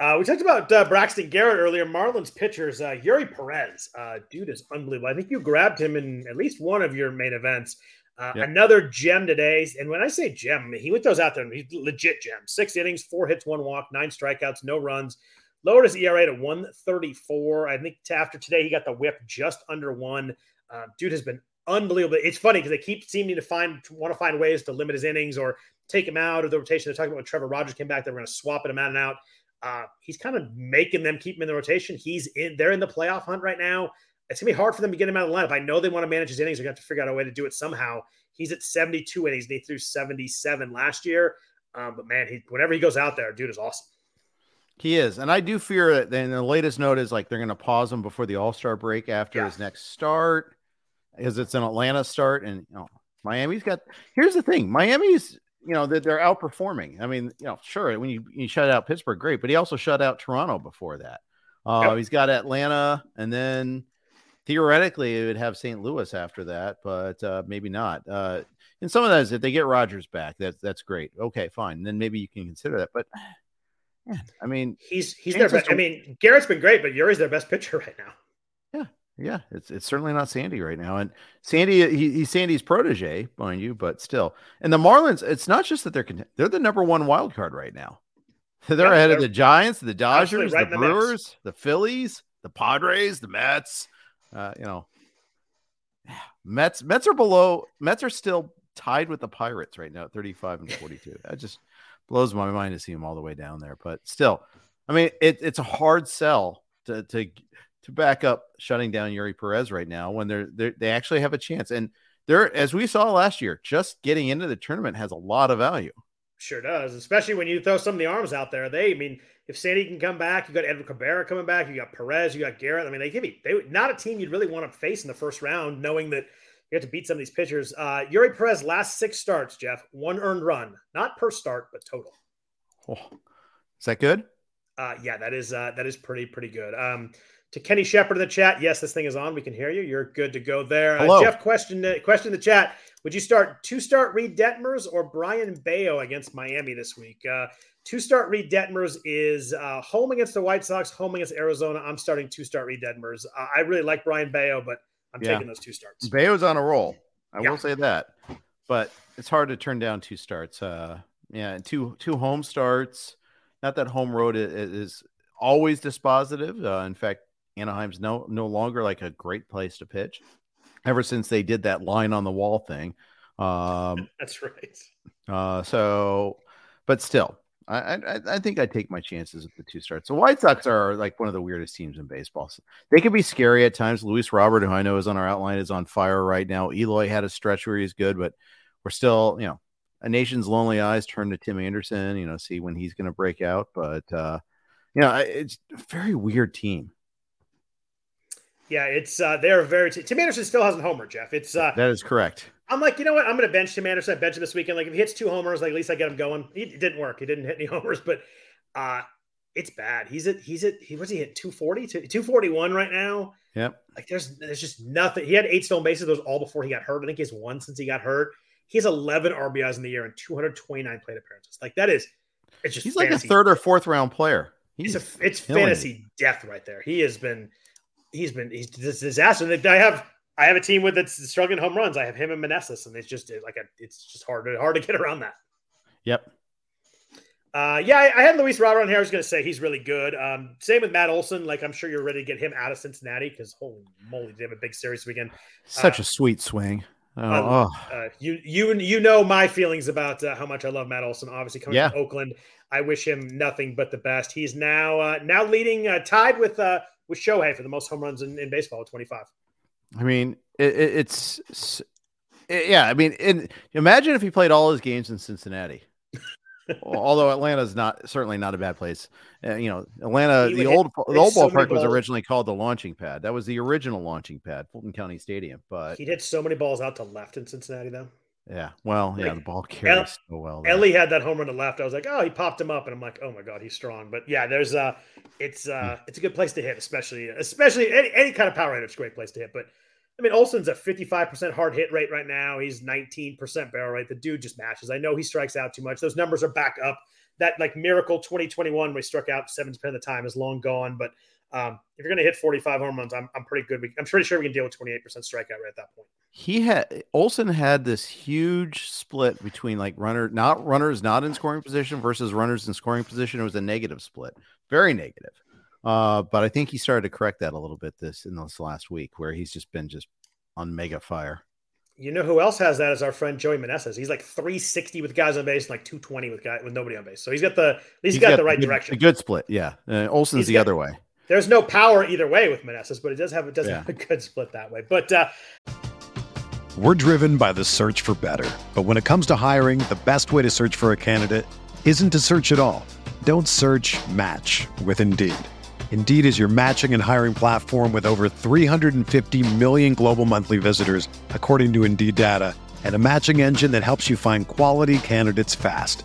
Uh, we talked about uh, Braxton Garrett earlier. Marlins pitchers, uh, Eury Perez, uh, dude is unbelievable. I think you grabbed him in at least one of your main events. Uh, yep. Another gem today, and when I say gem, I mean, he went those out there he's legit gem. Six innings, four hits, one walk, nine strikeouts, no runs. Lowered his ERA to 134. I think after today, he got the whip just under one. Uh, dude has been unbelievable. It's funny because they keep seeming to find want to find ways to limit his innings or take him out of the rotation. They're talking about when Trevor Rogers came back, they were going to swap him out and out. Uh, he's kind of making them keep him in the rotation. He's in. They're in the playoff hunt right now. It's gonna be hard for them to get him out of the lineup. I know they want to manage his innings. They're gonna have to figure out a way to do it somehow. He's at 72 innings. And he threw 77 last year. Um, but man, he whenever he goes out there, dude is awesome. He is, and I do fear that. Then the latest note is like they're going to pause him before the All Star break after yeah. his next start, because it's an Atlanta start, and you know Miami's got. Here's the thing: Miami's you know that they're outperforming. I mean, you know, sure when you you shut out Pittsburgh, great, but he also shut out Toronto before that. Uh, yep. He's got Atlanta, and then theoretically it would have St. Louis after that, but uh, maybe not. Uh, and some of that is if they get Rogers back, that's that's great. Okay, fine. Then maybe you can consider that. But yeah, I mean, he's he's their best. I mean, Garrett's been great, but Eury's their best pitcher right now. Yeah, yeah, it's it's certainly not Sandy right now, and Sandy he, he's Sandy's protege, mind you, but still. And the Marlins, it's not just that they're they're the number one wild card right now. They're yeah, ahead they're, of the Giants, the Dodgers, right the Brewers, the, the, Phillies, the Padres, the Mets. Uh, you know, Mets Mets are below. Mets are still tied with the Pirates right now at 35 and 42. That just blows my mind to see them all the way down there. But still, I mean, it, it's a hard sell to to to back up shutting down Eury Perez right now when they're, they're they actually have a chance. And they're as we saw last year, just getting into the tournament has a lot of value. Sure does, especially when you throw some of the arms out there. They, I mean, if Sandy can come back, you got Edward Cabrera coming back, you got Perez, you got Garrett. I mean, they give me they would not a team you'd really want to face in the first round, knowing that you have to beat some of these pitchers. Uh, Eury Perez last six starts, Jeff, one earned run, not per start, but total. Oh, is that good? Uh, yeah, that is uh, that is pretty pretty good. Um, to Kenny Shepard in the chat, yes, this thing is on. We can hear you. You're good to go there. Uh, Jeff, question question in the chat: Would you start two start Reid Detmers or Brayan Bello against Miami this week? Uh, two start Reid Detmers is uh, home against the White Sox, home against Arizona. I'm starting two start Reid Detmers. Uh, I really like Brayan Bello, but I'm yeah. taking those two starts. Bello's on a roll. I yeah. will say that, but it's hard to turn down two starts. Uh, yeah, two two home starts. Not that home road is, always dispositive. Uh, in fact, Anaheim's no no longer like a great place to pitch. Ever since they did that line on the wall thing. Um, That's right. Uh, so, but still, I, I, I think I take my chances with the two starts. The White Sox are like one of the weirdest teams in baseball. So they can be scary at times. Luis Robert, who I know is on our outline, is on fire right now. Eloy had a stretch where he's good, but we're still, you know, a nation's lonely eyes turn to Tim Anderson. You know, see when he's going to break out. But uh, you know, it's a very weird team. Yeah, it's uh, they're very. T- Tim Anderson still hasn't homer, Jeff. It's uh, that is correct. I'm like, you know what? I'm going to bench Tim Anderson. I bench him this weekend. Like if he hits two homers, like at least I get him going. He, it didn't work. He didn't hit any homers, but uh, it's bad. He's at he's at he was he hit 240 241 right now. Yep. Like there's there's just nothing. He had eight stolen bases. Those all before he got hurt. I think he has one since he got hurt. He has 11 RBIs in the year and 229 plate appearances. Like that is, it's just he's like a third or fourth round player. He's it's a, it's fantasy death right there. He has been he's been he's this disaster. I have I have a team with that's struggling home runs. I have him and Meneses, and it's just like a, it's just hard to hard to get around that. Yep. Uh, yeah, I, I, had Luis Robert on here. I was going to say he's really good. Um, same with Matt Olson. Like I'm sure you're ready to get him out of Cincinnati because holy moly, they have a big series weekend. Such uh, a sweet swing. Oh, uh, oh. you you you know my feelings about uh, how much I love Matt Olson. Obviously coming yeah. from Oakland, I wish him nothing but the best. He's now uh, now leading uh, tied with uh, with Shohei for the most home runs in, in baseball at 25. I mean, it, it, it's it, yeah. I mean, imagine if he played all his games in Cincinnati. Although Atlanta is not certainly not a bad place. Uh, you know, Atlanta, the old the old so ballpark was originally called the launching pad. That was the original launching pad, Fulton County Stadium. But he hit so many balls out to left in Cincinnati, though. Yeah, well, yeah, the ball carries El- so well. There. Elly had that home run to left. I was like, oh, he popped him up, and I'm like, oh my god, he's strong. But yeah, there's uh it's uh hmm. it's a good place to hit, especially especially any, any kind of power hitter. It's a great place to hit. But I mean, Olson's a 55% hard hit rate right now. He's 19% barrel rate. The dude just matches. I know he strikes out too much. Those numbers are back up. That like miracle 2021 where he struck out 7% of the time is long gone. But um, if you're going to hit 45 home runs, I'm, I'm pretty good. We, I'm pretty sure we can deal with 28% strikeout rate at that point. He had Olson had this huge split between like runner, not runners not in scoring position versus runners in scoring position. It was a negative split, very negative. Uh, but I think he started to correct that a little bit this in this last week, where he's just been just on mega fire. You know who else has that is our friend Joey Meneses. He's like 360 with guys on base and like 220 with guy with nobody on base. So he's got the at least he's, got, got, the right direction. A good split, yeah. Uh, Olson's he's the got, other way. There's no power either way with Meneses, but it does have it does yeah. have a good split that way. But uh, we're driven by the search for better. But when it comes to hiring, the best way to search for a candidate isn't to search at all. Don't search. Match with Indeed. Indeed is your matching and hiring platform with over 350 million global monthly visitors, according to Indeed data, and a matching engine that helps you find quality candidates fast.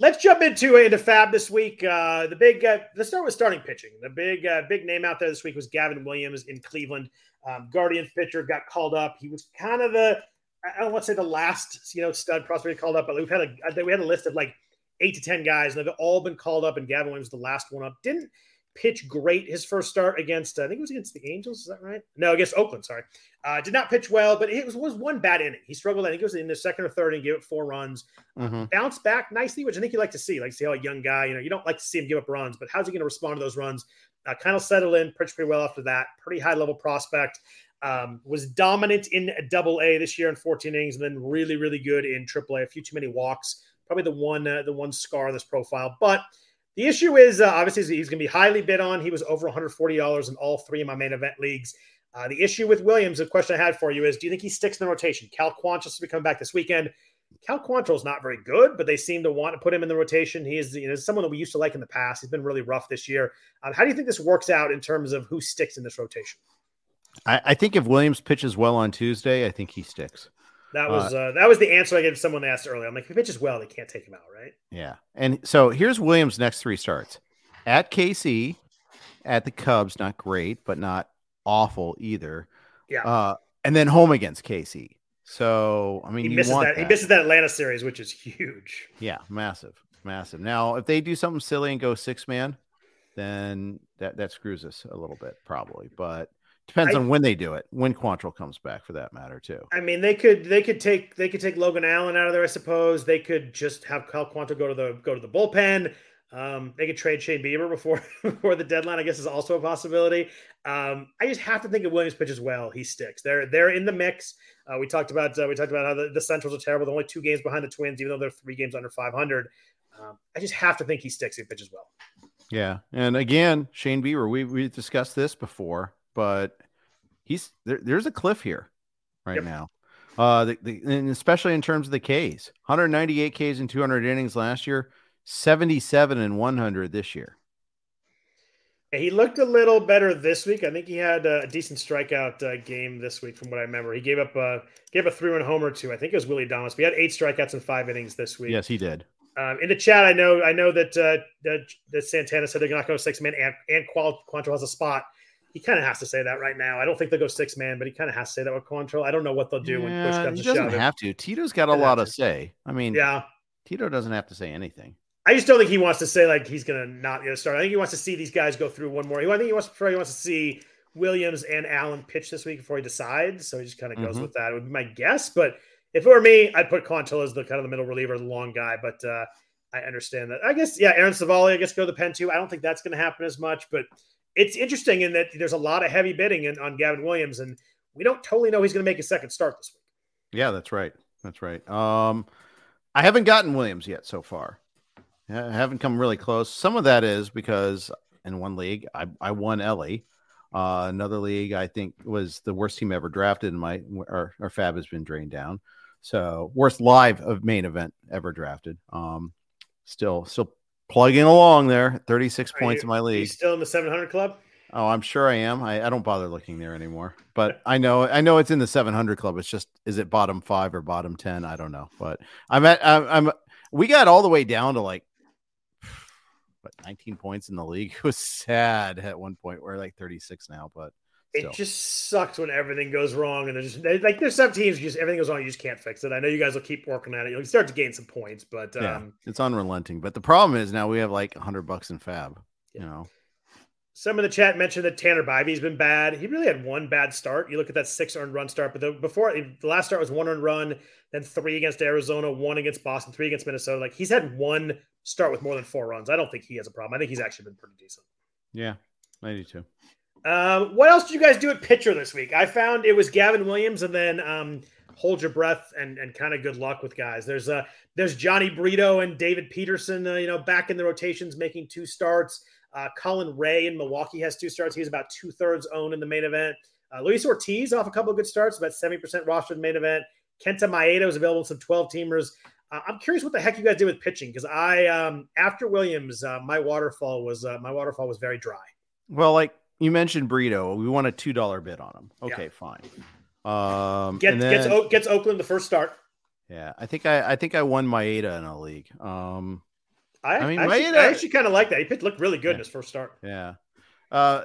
Let's jump into into FAAB this week. Uh, the big uh, let's start with starting pitching. The big uh, big name out there this week was Gavin Williams in Cleveland. Um, Guardians pitcher got called up. He was kind of the I don't want to say the last you know stud prospect called up, but we've had a we had a list of like eight to ten guys, and they've all been called up. And Gavin Williams the last one up. Didn't pitch great his first start against I think it was against the Angels. Is that right? No, against Oakland. Sorry, uh, did not pitch well, but it was was one bad inning. He struggled. I think it was in the second or third and gave it four runs. Mm-hmm. Bounced back nicely, which I think you like to see. Like see how a young guy, you know, you don't like to see him give up runs, but how's he going to respond to those runs? Uh, kind of settled in, pitched pretty well after that. Pretty high level prospect. Um, was dominant in Double A this year in 14 innings, and then really really good in Triple A. A few too many walks. Probably the one uh, the one scar on this profile, but the issue is uh, obviously he's going to be highly bid on. He was over $140 in all three of my main event leagues. Uh, the issue with Williams, the question I had for you is do you think he sticks in the rotation? Cal Quantrill will be coming back this weekend. Cal Quantrill is not very good, but they seem to want to put him in the rotation. He is you know, someone that we used to like in the past. He's been really rough this year. Um, how do you think this works out in terms of who sticks in this rotation? I, I think if Williams pitches well on Tuesday, I think he sticks. That was uh, uh, that was the answer I gave someone asked earlier. I'm like, if he pitches well, they can't take him out, right? Yeah. And so here's Williams' next three starts at KC, at the Cubs, not great, but not awful either. Yeah. Uh, and then home against KC. So I mean, he misses that. that. He misses that Atlanta series, which is huge. Yeah, massive, massive. Now, if they do something silly and go six man, then that that screws us a little bit, probably. But Depends I, on when they do it. When Quantrill comes back, for that matter, too. I mean, they could they could take they could take Logan Allen out of there. I suppose they could just have Cal Quantrill go to the go to the bullpen. Um, they could trade Shane Bieber before before the deadline. I guess is also a possibility. Um, I just have to think if Williams pitches well, he sticks. They're they're in the mix. Uh, we talked about uh, we talked about how the, the, Centrals are terrible. They're only two games behind the Twins, even though they're three games under 500. Um, I just have to think he sticks if he pitches well. Yeah, and again, Shane Bieber, we we discussed this before, but he's there, there's a cliff here right yep. now. Uh, the, the, and especially in terms of the Ks, 198 Ks in 200 innings last year, 77 and 100 this year. He looked a little better this week. I think he had a decent strikeout uh, game this week, from what I remember. He gave up a gave a three run homer to I think it was Willie. But he had eight strikeouts in five innings this week. Yes, he did. Um, in the chat, I know I know that uh, that, that Santana said they're not going to six man, and, and Quantrill has a spot. He kind of has to say that right now. I don't think they'll go six man, but he kind of has to say that with Quantrill. I don't know what they'll do yeah, when push comes to shove. He doesn't have to. Tito's got a lot to say. I mean, yeah, Tito doesn't have to say anything. I just don't think he wants to say like he's going to not get a start. I think he wants to see these guys go through one more. I think he wants to he wants to see Williams and Allen pitch this week before he decides. So he just kind of goes mm-hmm. with that. It would be my guess, but if it were me, I'd put Quantrill as the kind of the middle reliever, the long guy. But uh, I understand that. I guess, yeah, Aaron Civale, I guess, go to the pen too. I don't think that's going to happen as much, but it's interesting in that there's a lot of heavy bidding in, on Gavin Williams, and we don't totally know he's going to make a second start this week. Yeah, that's right. That's right. Um, I haven't gotten Williams yet so far. I haven't come really close. Some of that is because in one league I, I won Elly. Uh, another league I think was the worst team ever drafted. In my our, our FAAB has been drained down. So worst live of main event ever drafted. Um, still still plugging along there. 36 Are points you, in my league. You still in the 700 club? Oh, I'm sure I am. I, I don't bother looking there anymore. But I know I know it's in the 700 club. It's just is it bottom 5 or bottom 10? I don't know. But I'm at I'm, I'm we got all the way down to like what 19 points in the league. It was sad at one point. We're like 36 now, but It just sucks when everything goes wrong, and there's just like there's some teams just everything goes wrong, you just can't fix it. I know you guys will keep working at it. You'll start to gain some points, but um, yeah, it's unrelenting. But the problem is now we have like hundred bucks in FAAB. Yeah. You know, some of the chat mentioned that Tanner Bibee's been bad. He really had one bad start. You look at that six earned run start, but the, before the last start was one earned run, then three against Arizona, one against Boston, three against Minnesota. Like he's had one start with more than four runs. I don't think he has a problem. I think he's actually been pretty decent. Yeah, I do too. Um, what else did you guys do at pitcher this week? I found it was Gavin Williams, and then um, hold your breath and and kind of good luck with guys. There's uh there's Jhony Brito and David Peterson, uh, you know, back in the rotations, making two starts. Uh, Colin Rea in Milwaukee has two starts. He's about two thirds owned in the main event. Uh, Luis Ortiz off a couple of good starts, about 70% rostered in the main event. Kenta Maeda is available some 12 teamers. Uh, I'm curious what the heck you guys did with pitching because I, um, after Williams, uh, my waterfall was uh, my waterfall was very dry. Well, like you mentioned Brito. We want a two dollar bid on him. Okay, yeah. fine. Um, Get, then, gets gets Oakland the first start. Yeah, I think I I think I won Maeda in a league. Um, I, I mean, I actually, Maeda, actually kind of like that. He pitched, looked really good yeah, in his first start. Yeah. Uh,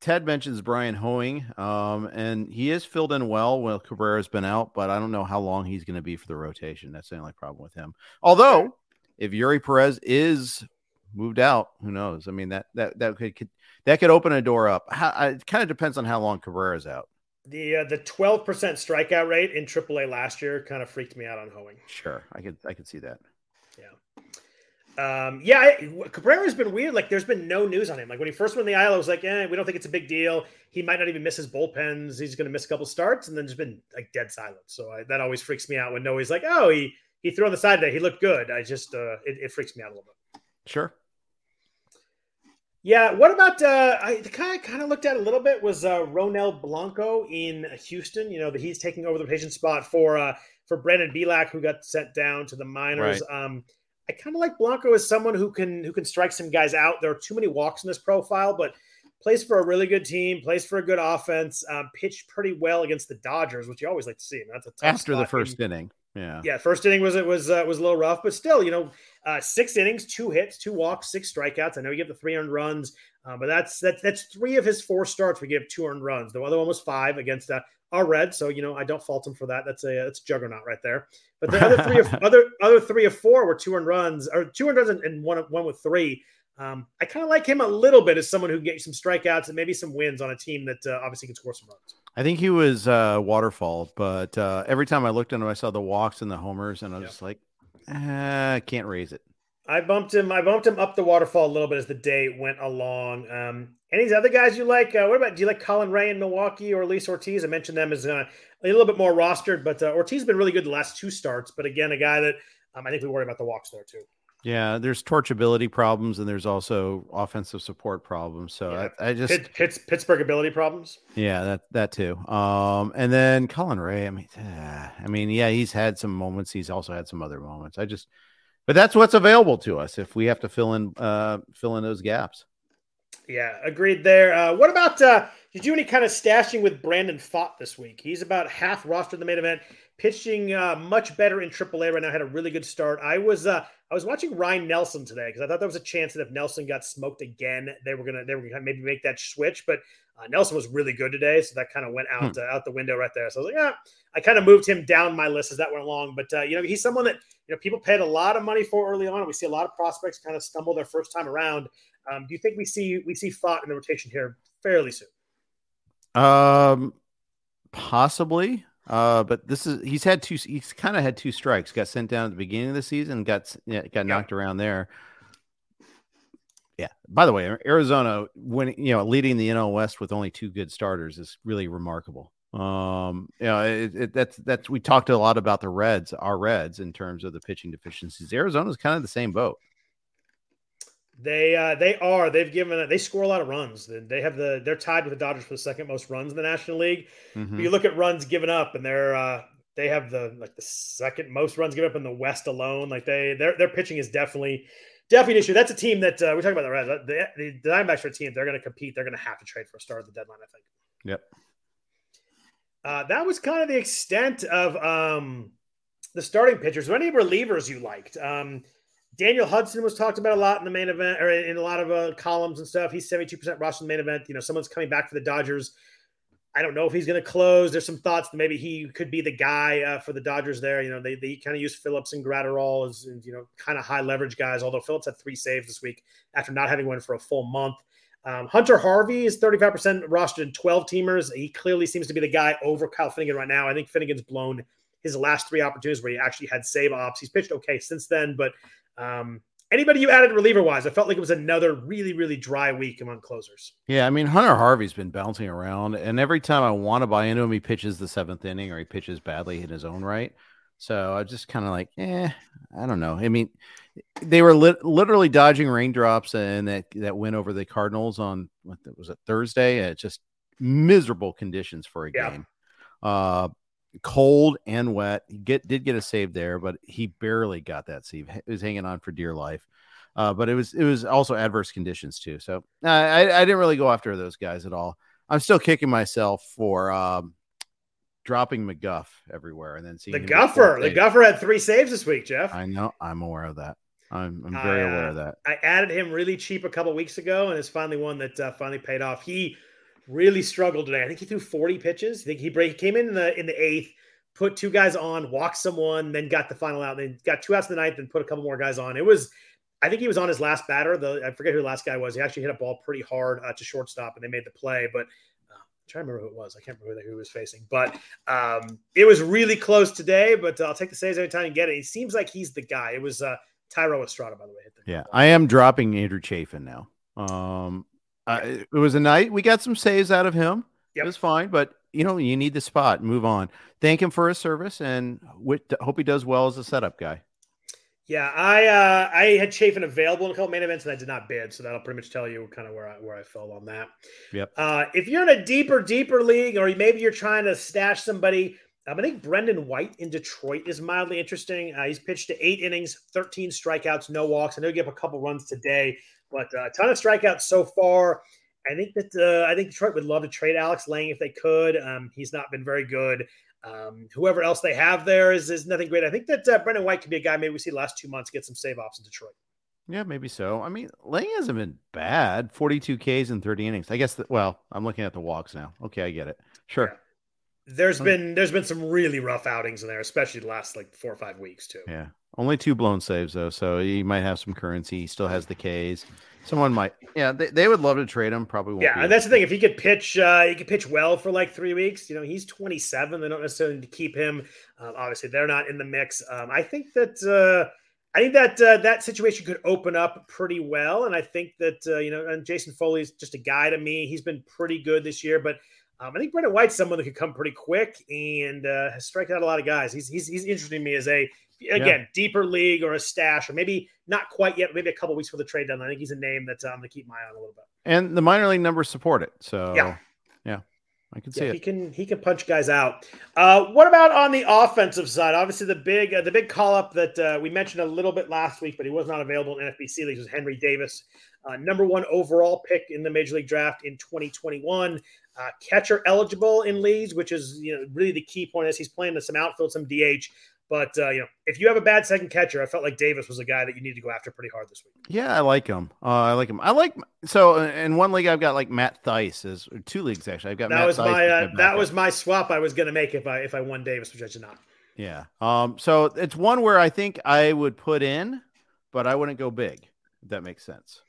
Ted mentions Bryan Hoeing, um, and he is filled in well while Cabrera's been out, but I don't know how long he's going to be for the rotation. That's the only problem with him. Although, if Eury Perez is moved out, who knows? I mean that that that could, could that could open a door up. How, it kind of depends on how long Cabrera's out. The uh, the twelve percent strikeout rate in AAA last year kind of freaked me out on Hoeing. Sure, I could I could see that. Yeah, um, yeah. I, Cabrera's been weird. Like, there's been no news on him. Like when he first went in the IL, I was like, "Eh, we don't think it's a big deal. He might not even miss his bullpens. He's going to miss a couple starts, and then just been like dead silent." So I, that always freaks me out when nobody's like, "Oh, he he threw on the side today. He looked good." I just uh, it, it freaks me out a little bit. Sure. Yeah, what about uh I kind of kind of looked at a little bit was uh Ronel Blanco in Houston, you know, that he's taking over the patient spot for uh for Brandon Bielak who got sent down to the minors. Right. Um I kind of like Blanco as someone who can who can strike some guys out. There are too many walks in this profile, but plays for a really good team, plays for a good offense, um, pitched pretty well against the Dodgers, which you always like to see. That's a tough after the first inning. Yeah. Yeah. First inning was it was uh, was a little rough, but still, you know, uh, six innings, two hits, two walks, six strikeouts. I know he gave the three earned runs, uh, but that's that's that's three of his four starts. We give two earned runs. The other one was five against uh, our red. So you know, I don't fault him for that. That's a that's a juggernaut right there. But the other three of other other three of four were two earned runs or two earned runs and one one with three. Um, I kind of like him a little bit as someone who gets some strikeouts and maybe some wins on a team that uh, obviously can score some runs. I think he was uh, waterfall, but uh, every time I looked at him, I saw the walks and the homers, and I was just like, I can't raise it. I bumped him. I bumped him up the waterfall a little bit as the day went along. Um, any other guys you like? Uh, what about? Do you like Colin Rea in Milwaukee or Luis Ortiz? I mentioned them as uh, a little bit more rostered, but uh, Ortiz has been really good the last two starts. But again, a guy that um, I think we worry about the walks there too. Yeah, there's torchability problems and there's also offensive support problems. So yeah. I, I, just Pitt, Pitt, Pittsburgh ability problems. Yeah, that that too. Um, and then Colin Rea. I mean, uh, I mean, yeah, he's had some moments. He's also had some other moments. I just, but that's what's available to us if we have to fill in uh fill in those gaps. Yeah, agreed there. Uh, what about uh, did you do any kind of stashing with Brandon Pfaadt this week? He's about half rostered in the main event pitching uh, much better in AAA right now. Had a really good start. I was uh, I was watching Ryne Nelson today because I thought there was a chance that if Nelson got smoked again, they were gonna they were gonna maybe make that switch. But uh, Nelson was really good today, so that kind of went out hmm. uh, out the window right there. So I was like, yeah, I kind of moved him down my list as that went along. But uh, you know, he's someone that you know people paid a lot of money for early on. We see a lot of prospects kind of stumble their first time around. Um, do you think we see we see Pfaadt in the rotation here fairly soon? Um, possibly. Uh, but this is he's had two. He's kind of had two strikes. Got sent down at the beginning of the season. Got yeah, got knocked around there. Yeah. By the way, Arizona when you know leading the NL West with only two good starters is really remarkable. Um, you know, it, it, that's that's we talked a lot about the Reds, our Reds, in terms of the pitching deficiencies. Arizona's kind of the same boat. They uh, they are. They've given. They score a lot of runs. They have the. They're tied with the Dodgers for the second most runs in the National League. Mm-hmm. You look at runs given up, and they're uh, they have the like the second most runs given up in the West alone. Like they their their pitching is definitely definitely an issue. That's a team that uh, we're talking about the Reds. The, the, the Diamondbacks are a team. They're going to compete. They're going to have to trade for a start at the deadline. I think. Yep. Uh, that was kind of the extent of um, the starting pitchers. Were any relievers you liked? Um, Daniel Hudson was talked about a lot in the main event or in a lot of uh, columns and stuff. He's 72% roster in the main event. You know, someone's coming back for the Dodgers. I don't know if he's going to close. There's some thoughts that maybe he could be the guy uh, for the Dodgers there. You know, they, they kind of use Phillips and Graterol as, you know, kind of high leverage guys, although Phillips had three saves this week after not having one for a full month. Um, Hunter Harvey is 35% rostered in 12 teamers. He clearly seems to be the guy over Kyle Finnegan right now. I think Finnegan's blown his last three opportunities where he actually had save ops. He's pitched okay since then, but um, anybody you added reliever wise, I felt like it was another really, really dry week among closers. Yeah, I mean Hunter Harvey's been bouncing around, and every time I want to buy into him, he pitches the seventh inning or he pitches badly in his own right. So I just kind of like, eh, I don't know. I mean, they were li- literally dodging raindrops and that that win over the Cardinals on what was it Thursday? It's just miserable conditions for a yeah. game. Uh, cold and wet. He get did get a save there, but he barely got that save. He was hanging on for dear life. Uh, but it was it was also adverse conditions too. So uh, I I didn't really go after those guys at all. I'm still kicking myself for um, dropping McGough everywhere and then seeing the Guffer. The Guffer had three saves this week, Jeff. I know. I'm aware of that. I'm, I'm very aware of that. I added him really cheap a couple weeks ago, and it's finally one that uh, finally paid off. He really struggled today. I think he threw 40 pitches. I think he break came in the in the eighth, put two guys on, walked someone, then got the final out, then got two outs in the ninth, and put a couple more guys on. It was, I think he was on his last batter. The I forget who the last guy was. He actually hit a ball pretty hard uh, to shortstop, and they made the play. But uh, I'm trying to remember who it was. I can't remember who he was facing, but um, it was really close today. But uh, I'll take the saves every time you get it. It seems like he's the guy. It was uh, Thairo Estrada, by the way. Yeah, I am dropping Andrew Chafin now. Um, uh, it was a night. We got some saves out of him. Yep. It was fine, but you know, you need the spot. Move on. Thank him for his service, and hope he does well as a setup guy. Yeah, I uh, I had Chafin available in a couple main events, and I did not bid, so that'll pretty much tell you kind of where I where I fell on that. Yep. Uh, if you're in a deeper, deeper league, or maybe you're trying to stash somebody, um, I think Brendan White in Detroit is mildly interesting. Uh, he's pitched to eight innings, 13 strikeouts, no walks. I know he gave up a couple runs today, but uh, a ton of strikeouts so far. I think that uh, I think Detroit would love to trade Alex Lange if they could. Um, he's not been very good. Um, whoever else they have there is is nothing great. I think that uh, Brendan White could be a guy maybe we see the last two months get some save ops in Detroit. Yeah, maybe so. I mean, Lange hasn't been bad. 42 Ks in 30 innings. I guess. well, I'm looking at the walks now. Okay, I get it. Sure. Yeah. There's been there's been some really rough outings in there, especially the last like four or five weeks too. Yeah. Only two blown saves though, so he might have some currency. He still has the K's. Someone might, yeah, they, they would love to trade him. Probably won't. Yeah, and that's the thing. If he could pitch, uh, he could pitch well for like three weeks. You know, he's 27. They don't necessarily need to keep him. Um, obviously, they're not in the mix. Um, I think that uh, I think that uh, that situation could open up pretty well, and I think that uh, you know, and Jason Foley's just a guy to me. He's been pretty good this year, but um, I think Brendan White's someone that could come pretty quick and uh, has struck out a lot of guys. He's he's, he's interesting to me as a again yeah. deeper league or a stash or maybe not quite yet, maybe a couple weeks for the trade deadline. I think he's a name that uh, I'm going to keep my eye on a little bit. And the minor league numbers support it, so yeah, yeah. I can see yeah, it. He can he can punch guys out. Uh, what about on the offensive side? Obviously, the big uh, the big call up that uh, we mentioned a little bit last week, but he was not available in NFBC leagues was Henry Davis, uh, number one overall pick in the Major League Draft in 2021. Uh, catcher eligible in leagues, which is you know really the key point. Is he's playing to some outfield, some DH. But uh, you know, if you have a bad second catcher, I felt like Davis was a guy that you need to go after pretty hard this week. Yeah, I like him. Uh, I like him. I like so in one league I've got like Matt Thaiss is two leagues actually. I've got that Matt was my uh, that was my swap I was going to make if I if I won Davis, which I did not. Yeah. Um. So it's one where I think I would put in, but I wouldn't go big. If that makes sense.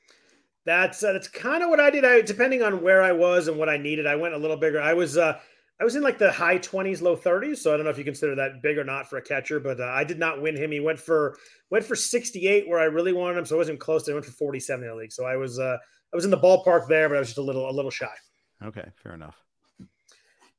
That's uh, that's kind of what I did. I depending on where I was and what I needed, I went a little bigger. I was uh I was in like the high 20s, low 30s. So I don't know if you consider that big or not for a catcher, but uh, I did not win him. He went for went for 68 where I really wanted him, so I wasn't close. To, I went for 47 in the league, so I was uh, I was in the ballpark there, but I was just a little a little shy. Okay, fair enough.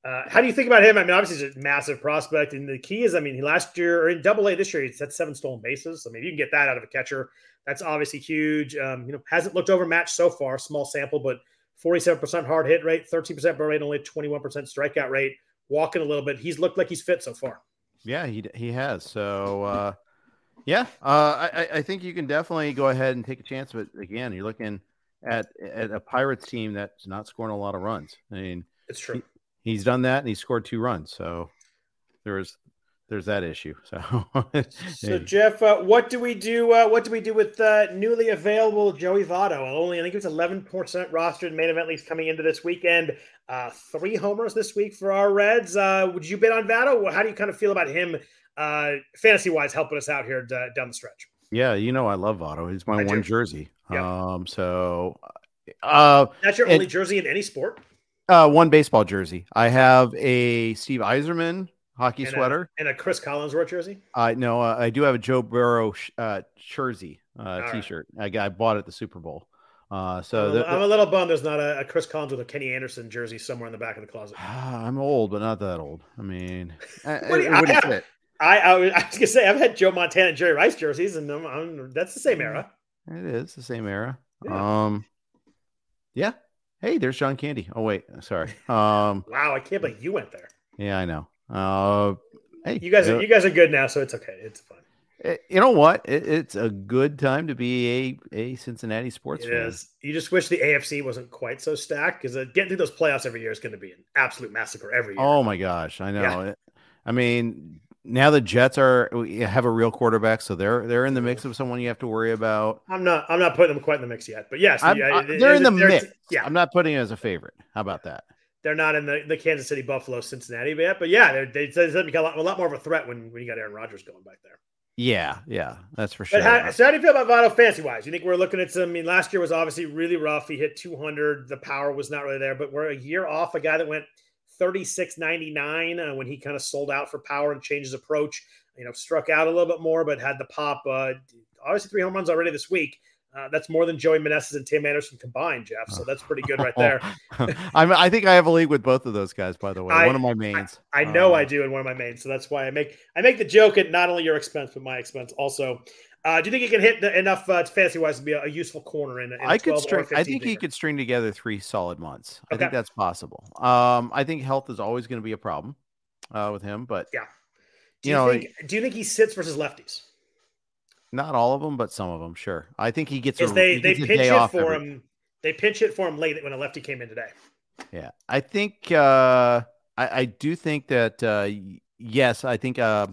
Uh, how do you think about him? I mean, obviously he's a massive prospect, and the key is, I mean, last year or in Double A this year, he's had seven stolen bases. I mean, you can get that out of a catcher. That's obviously huge. Um, you know, hasn't looked overmatched so far, small sample, but 47% hard hit rate, 13% barrel rate, only 21% strikeout rate, walking a little bit. He's looked like he's fit so far. Yeah, he he has. So uh, yeah, uh, I I think you can definitely go ahead and take a chance. But again, you're looking at at a Pirates team that's not scoring a lot of runs. I mean, it's true. He, he's done that and he scored two runs. So there's there's that issue. So, so Jeff, uh, what do we do? Uh, what do we do with uh, newly available Joey Votto? Only I think it was 11 percent rostered main event leagues coming into this weekend. Uh, three homers this week for our Reds. Uh, would you bet on Votto? How do you kind of feel about him, uh, fantasy wise, helping us out here down the stretch? Yeah, you know I love Votto. He's my I one do. jersey. Yeah. Um, so that's your only jersey in any sport. one baseball jersey. I have a Steve Yzerman hockey and sweater a, and a Cris Collinsworth jersey. I uh, no, uh, I do have a Joe Burrow sh- uh, jersey uh, t-shirt. Right. I, I bought it at the Super Bowl. Uh, so I'm, the, I'm, a little bummed there's not a, a Cris Collinsworth a Kenny Anderson jersey somewhere in the back of the closet. I'm old, but not that old. I mean, what do you, I, have, I, I, was gonna say I've had Joe Montana and Jerry Rice jerseys, and I'm, I'm, that's the same era. It is the same era. Yeah. Um, yeah. Hey, there's John Candy. Oh wait, sorry. Um, wow, I can't believe you went there. Yeah, I know. Uh, hey, you guys, are, you guys are good now, so it's okay. It's fine. Eh, you know what? It, it's a good time to be a, a Cincinnati sports it fan. Is. You just wish the AFC wasn't quite so stacked because uh, getting through those playoffs every year is going to be an absolute massacre every year. Oh my gosh, I know. Yeah. I mean, now the Jets are have a real quarterback, so they're they're in the mix of someone you have to worry about. I'm not I'm not putting them quite in the mix yet, but yes, I, they're in the mix. Yeah, I'm not putting it as a favorite. How about that? They're not in the, the Kansas City, Buffalo, Cincinnati yet. But yeah, they they become a lot, a lot more of a threat when, when you got Aaron Rodgers going back there. Yeah, yeah, that's for sure. How, so how do you feel about Votto fancy wise? You think we're looking at some? I mean, last year was obviously really rough. He hit 200. The power was not really there, but we're a year off a guy that went 36.99 uh, when he kind of sold out for power and changed his approach. You know, struck out a little bit more, but had the pop. Uh, obviously, three home runs already this week. Uh, that's more than Joey Meneses and Tim Anderson combined, Jeff. So that's pretty good right there. I'm, I think I have a league with both of those guys, by the way. I, one of my mains. I, I know uh, I do in one of my mains, so that's why I make I make the joke at not only your expense but my expense also. Uh, do you think he can hit the, enough uh, fancy wise to be a, a, useful corner in? in I could string. I think he could string together three solid months. Okay. I think that's possible. Um, I think health is always going to be a problem uh, with him, but yeah. Do you, you know, think, do you think he sits versus lefties? Not all of them, but some of them, sure. I think he gets. A, they he they pinch it for every... him. They pinch it for him late when a lefty came in today. Yeah, I think. uh I, I do think that. uh Yes, I think. uh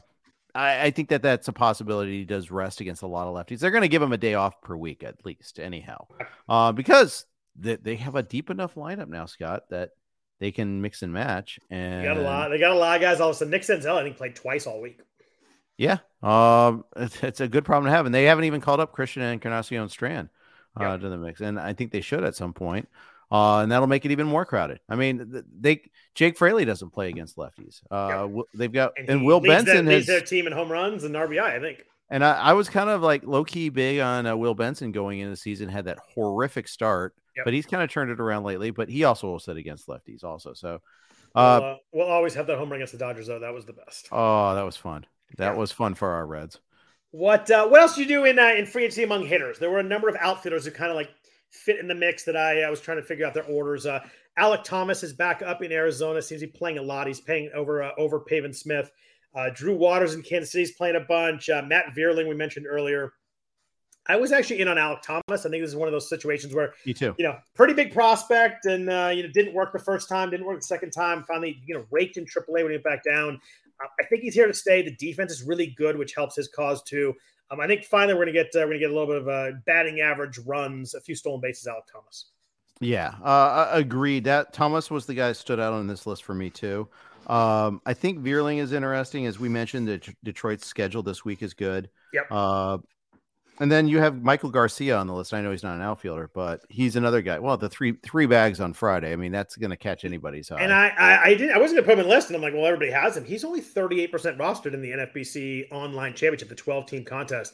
I, I think that that's a possibility. He does rest against a lot of lefties. They're going to give him a day off per week at least, anyhow, uh, because they, they have a deep enough lineup now, Scott, that they can mix and match. And they got a lot. They got a lot of guys. All of a sudden, Nick Senzel, I think, played twice all week. Yeah, Um, it's, it's, a good problem to have, and they haven't even called up Christian Encarnacion Strand uh, yep. to the mix, and I think they should at some point. Uh, and that'll make it even more crowded. I mean, they Jake Fraley doesn't play against lefties. Uh, yep. they've got and, and Will Benson their, has their team in home runs and RBI. I think. And I, I was kind of like low key big on uh, Will Benson going into the season. Had that horrific start, yep. but he's kind of turned it around lately. But he also will sit against lefties also. So uh, we'll, uh, we'll, always have that home run against the Dodgers, though. That was the best. Oh, that was fun. That yeah. was fun for our Reds. What uh, What else did you do in uh, in free agency among hitters? There were a number of outfitters who kind of like fit in the mix that I, I was trying to figure out their orders. Uh, Alek Thomas is back up in Arizona. Seems to be playing a lot. He's paying over uh, over Pavin Smith. Uh, Drew Waters in Kansas City's playing a bunch. Uh, Matt Vierling, we mentioned earlier. I was actually in on Alek Thomas. I think this is one of those situations where you too, you know, pretty big prospect, and uh, you know, didn't work the first time, didn't work the second time. Finally, you know, raked in AAA when he went back down. I think he's here to stay. The defense is really good, which helps his cause too. Um, I think finally we're gonna get uh, we're gonna get a little bit of uh, batting average runs, a few stolen bases. Alek Thomas. Yeah, uh, agreed. That Thomas was the guy that stood out on this list for me too. Um, I think Vierling is interesting, as we mentioned. The Detroit's schedule this week is good. Yep. Uh, and then you have Maikel Garcia on the list. I know he's not an outfielder, but he's another guy. Well, the three three bags on Friday. I mean, that's going to catch anybody's eye. And I, I, I didn't. I wasn't going to put him in the list, and I'm like, well, everybody has him. He's only 38 percent rostered in the NFBC Online Championship, the 12 team contest.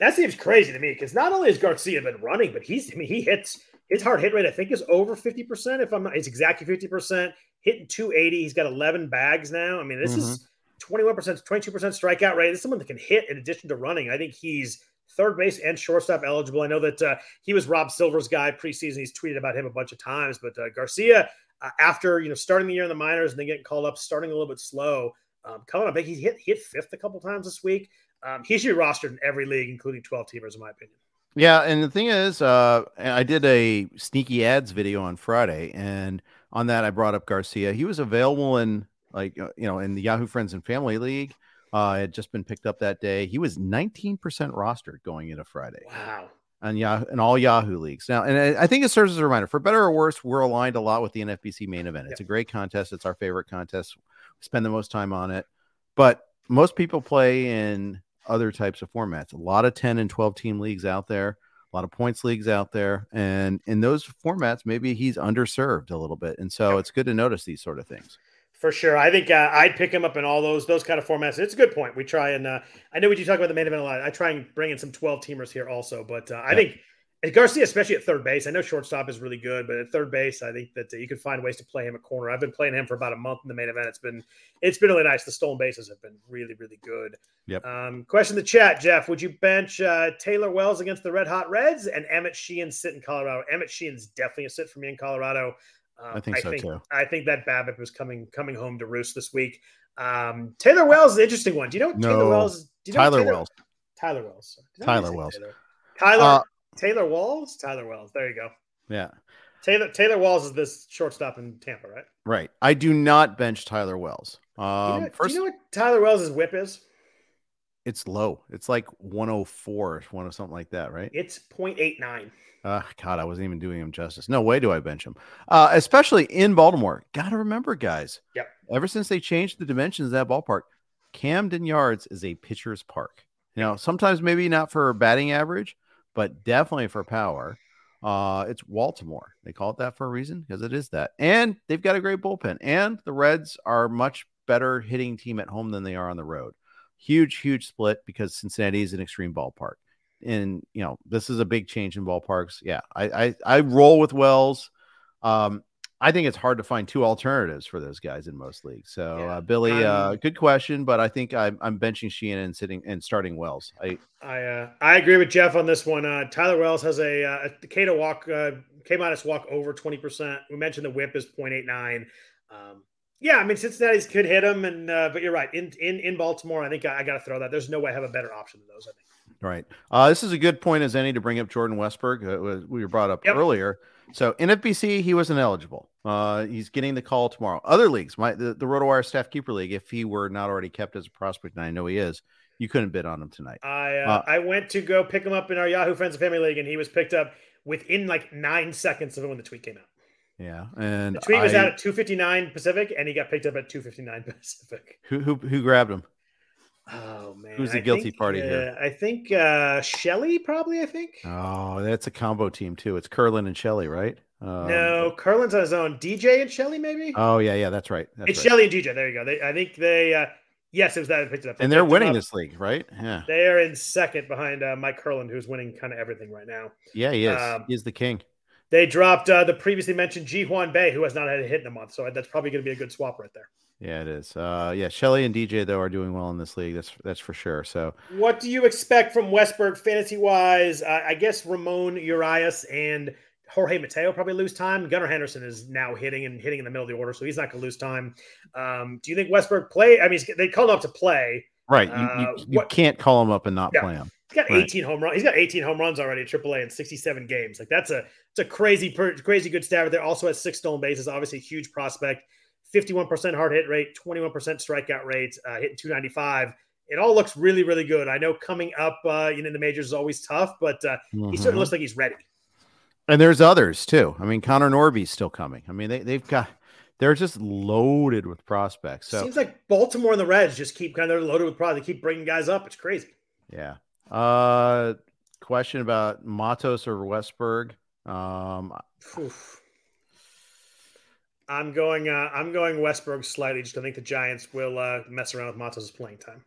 That seems crazy to me because not only has Garcia been running, but he's. I mean, he hits his hard hit rate. I think is over 50 percent. If I'm not, it's exactly 50 percent. Hitting 280. He's got 11 bags now. I mean, this mm-hmm. is 21 percent, 22 percent strikeout rate. This is someone that can hit in addition to running. I think he's third base and shortstop eligible. I know that uh, he was Rob Silver's guy preseason. He's tweeted about him a bunch of times, but uh, Garcia, uh, after you know starting the year in the minors and then getting called up, starting a little bit slow, um, coming up. He hit hit fifth a couple times this week. Um, he should be rostered in every league, including 12 teamers, in my opinion. Yeah, and the thing is, uh, I did a sneaky ads video on Friday, and on that I brought up Garcia. He was available in like uh, you know in the Yahoo Friends and Family League. Uh, had just been picked up that day. He was 19% rostered going into Friday. Wow. And yeah, in all Yahoo leagues now, and I think it serves as a reminder. For better or worse, we're aligned a lot with the NFBC main event. It's yep. a great contest. It's our favorite contest. We spend the most time on it, but most people play in other types of formats. A lot of 10 and 12 team leagues out there, a lot of points leagues out there, and in those formats, maybe he's underserved a little bit. And so yep. it's good to notice these sort of things. For sure, I think uh, I'd pick him up in all those those kind of formats. It's a good point. We try and uh, I know we do talk about the main event a lot. I try and bring in some twelve teamers here also, but uh, I think Garcia, especially at third base, I know shortstop is really good, but at third base, I think that uh, you can find ways to play him a corner. I've been playing him for about a month in the main event. It's been it's been really nice. The stolen bases have been really really good. Yep. Um, question in the chat, Jeff: Would you bench uh, Taylor Wells against the Red Hot Reds and Emmett Sheehan sit in Colorado? Emmett Sheehan's definitely a sit for me in Colorado. Um, I think I so think, too. I think that BABIP was coming coming home to roost this week. Um, Taylor Wells is an interesting one. Do you know no. Taylor Wells? Do you know Tyler Taylor, Wells. Tyler Wells. Tyler Wells. Taylor. Tyler uh, Taylor Walls. Tyler Wells. There you go. Yeah. Taylor Taylor Walls is this shortstop in Tampa, right? Right. I do not bench Tyler Wells. Um, do you, know, first, do you know what Tyler Wells' whip is? It's low. It's like 104, one or something like that, right? It's 0.89. Uh, God, I wasn't even doing him justice. No way do I bench him, uh, especially in Baltimore. Got to remember, guys. Yep. Ever since they changed the dimensions of that ballpark, Camden Yards is a pitcher's park. You know, sometimes maybe not for batting average, but definitely for power. Uh, it's Baltimore. They call it that for a reason because it is that. And they've got a great bullpen. And the Reds are much better hitting team at home than they are on the road. Huge, huge split because Cincinnati is an extreme ballpark and you know this is a big change in ballparks. Yeah, I I, I roll with Wells. Um, I think it's hard to find two alternatives for those guys in most leagues. So yeah. uh, Billy, uh, good question, but I think I'm, I'm benching Sheehan and sitting and starting Wells. I I uh, I agree with Jeff on this one. Uh, Tyler Wells has a, uh, a K to walk uh, K minus walk over twenty percent. We mentioned the WHIP is 0.89. Um, yeah, I mean Cincinnati's could hit him, and uh, but you're right. In in in Baltimore, I think I, I got to throw that. There's no way I have a better option than those. I think. Right. Uh, this is a good point as any to bring up Jordan Westburg. Uh, we were brought up yep. earlier. So NFBC, he wasn't eligible. Uh, he's getting the call tomorrow. Other leagues, my the, the RotoWire Staff Keeper League, if he were not already kept as a prospect, and I know he is, you couldn't bid on him tonight. I uh, uh, I went to go pick him up in our Yahoo Friends and Family League, and he was picked up within like nine seconds of when the tweet came out. Yeah, and the tweet was out at two fifty nine Pacific, and he got picked up at two fifty nine Pacific. Who who who grabbed him? Oh man, Who's the guilty think, party uh, here? I think uh Shelly probably. I think Oh, that's a combo team too. It's Curlin and Shelly, right? Um, no. Curlin's on his own. DJ and Shelly maybe. Oh yeah, yeah, that's right. That's it's right. Shelly and DJ. There you go. They, I think they. uh Yes, it was that I picked it up. And They they're winning this league, right? Yeah, They are in second behind uh, Mike Curlin, who's winning kind of everything right now. yeah, he is. Um, he is the king. They dropped uh, the previously mentioned Ji Hwan Bae, who has not had a hit in a month. So that's probably going to be a good swap right there. Yeah, it is. Uh, yeah, Shelly and DJ though are doing well in this league. That's that's for sure. So What do you expect from Westburg fantasy wise? Uh, I guess Ramon Urias and Jorge Mateo probably lose time. Gunnar Henderson is now hitting and hitting in the middle of the order, so he's not going to lose time. Um, do you think Westburg play? I mean, they called him up to play. right, you, Uh, you, you what- can't call him up and not Yeah. play him. He's got Right. 18 home runs. He's got 18 home runs already at AAA in 67 games. Like that's a it's a crazy crazy good stat. There also has six stolen bases. Obviously, a huge prospect. 51% hard hit rate, 21% strikeout rate, uh, hitting 295. It all looks really really good. I know coming up, uh, you know, in the majors is always tough, but uh, he Mhm. certainly looks like he's ready. And there's others too. I mean, Connor Norby's still coming. I mean, they they've got they're just loaded with prospects. So Seems like Baltimore and the Reds just keep kind of loaded with product. They keep bringing guys up. It's crazy. yeah. Uh, question about Matos or Westburg. Um, Oof. I'm going. Uh, I'm going Westburg slightly. Just I think the Giants will uh, mess around with Matos' playing time.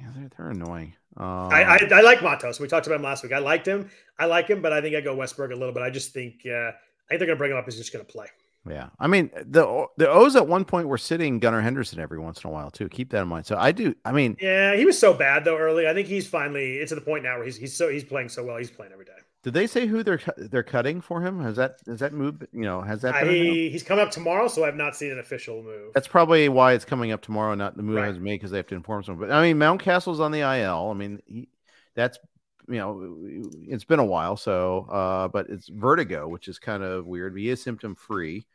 yeah, they're, they're annoying. Um, I, I, I like Matos. We talked about him last week. I liked him. I like him, but I think I go Westburg a little bit. I just think. Uh, I think they're going to bring him up. He's just going to play. Yeah, I mean the the O's at one point were sitting Gunnar Henderson every once in a while too. Keep that in mind. So I do. I mean, Yeah, he was so bad though early. I think he's finally. It's to the point now where he's he's so he's playing so well. He's playing every day. Did they say who they're they're cutting for him? Has that has that moved? You know, has that? I, he's coming up tomorrow, so I've not seen an official move. That's probably why it's coming up tomorrow. Not the move Right. has made because they have to inform someone. But I mean, Mountcastle's on the IL. I mean, he, that's you know, it's been a while. So, uh, but it's vertigo, which is kind of weird. But he is symptom free,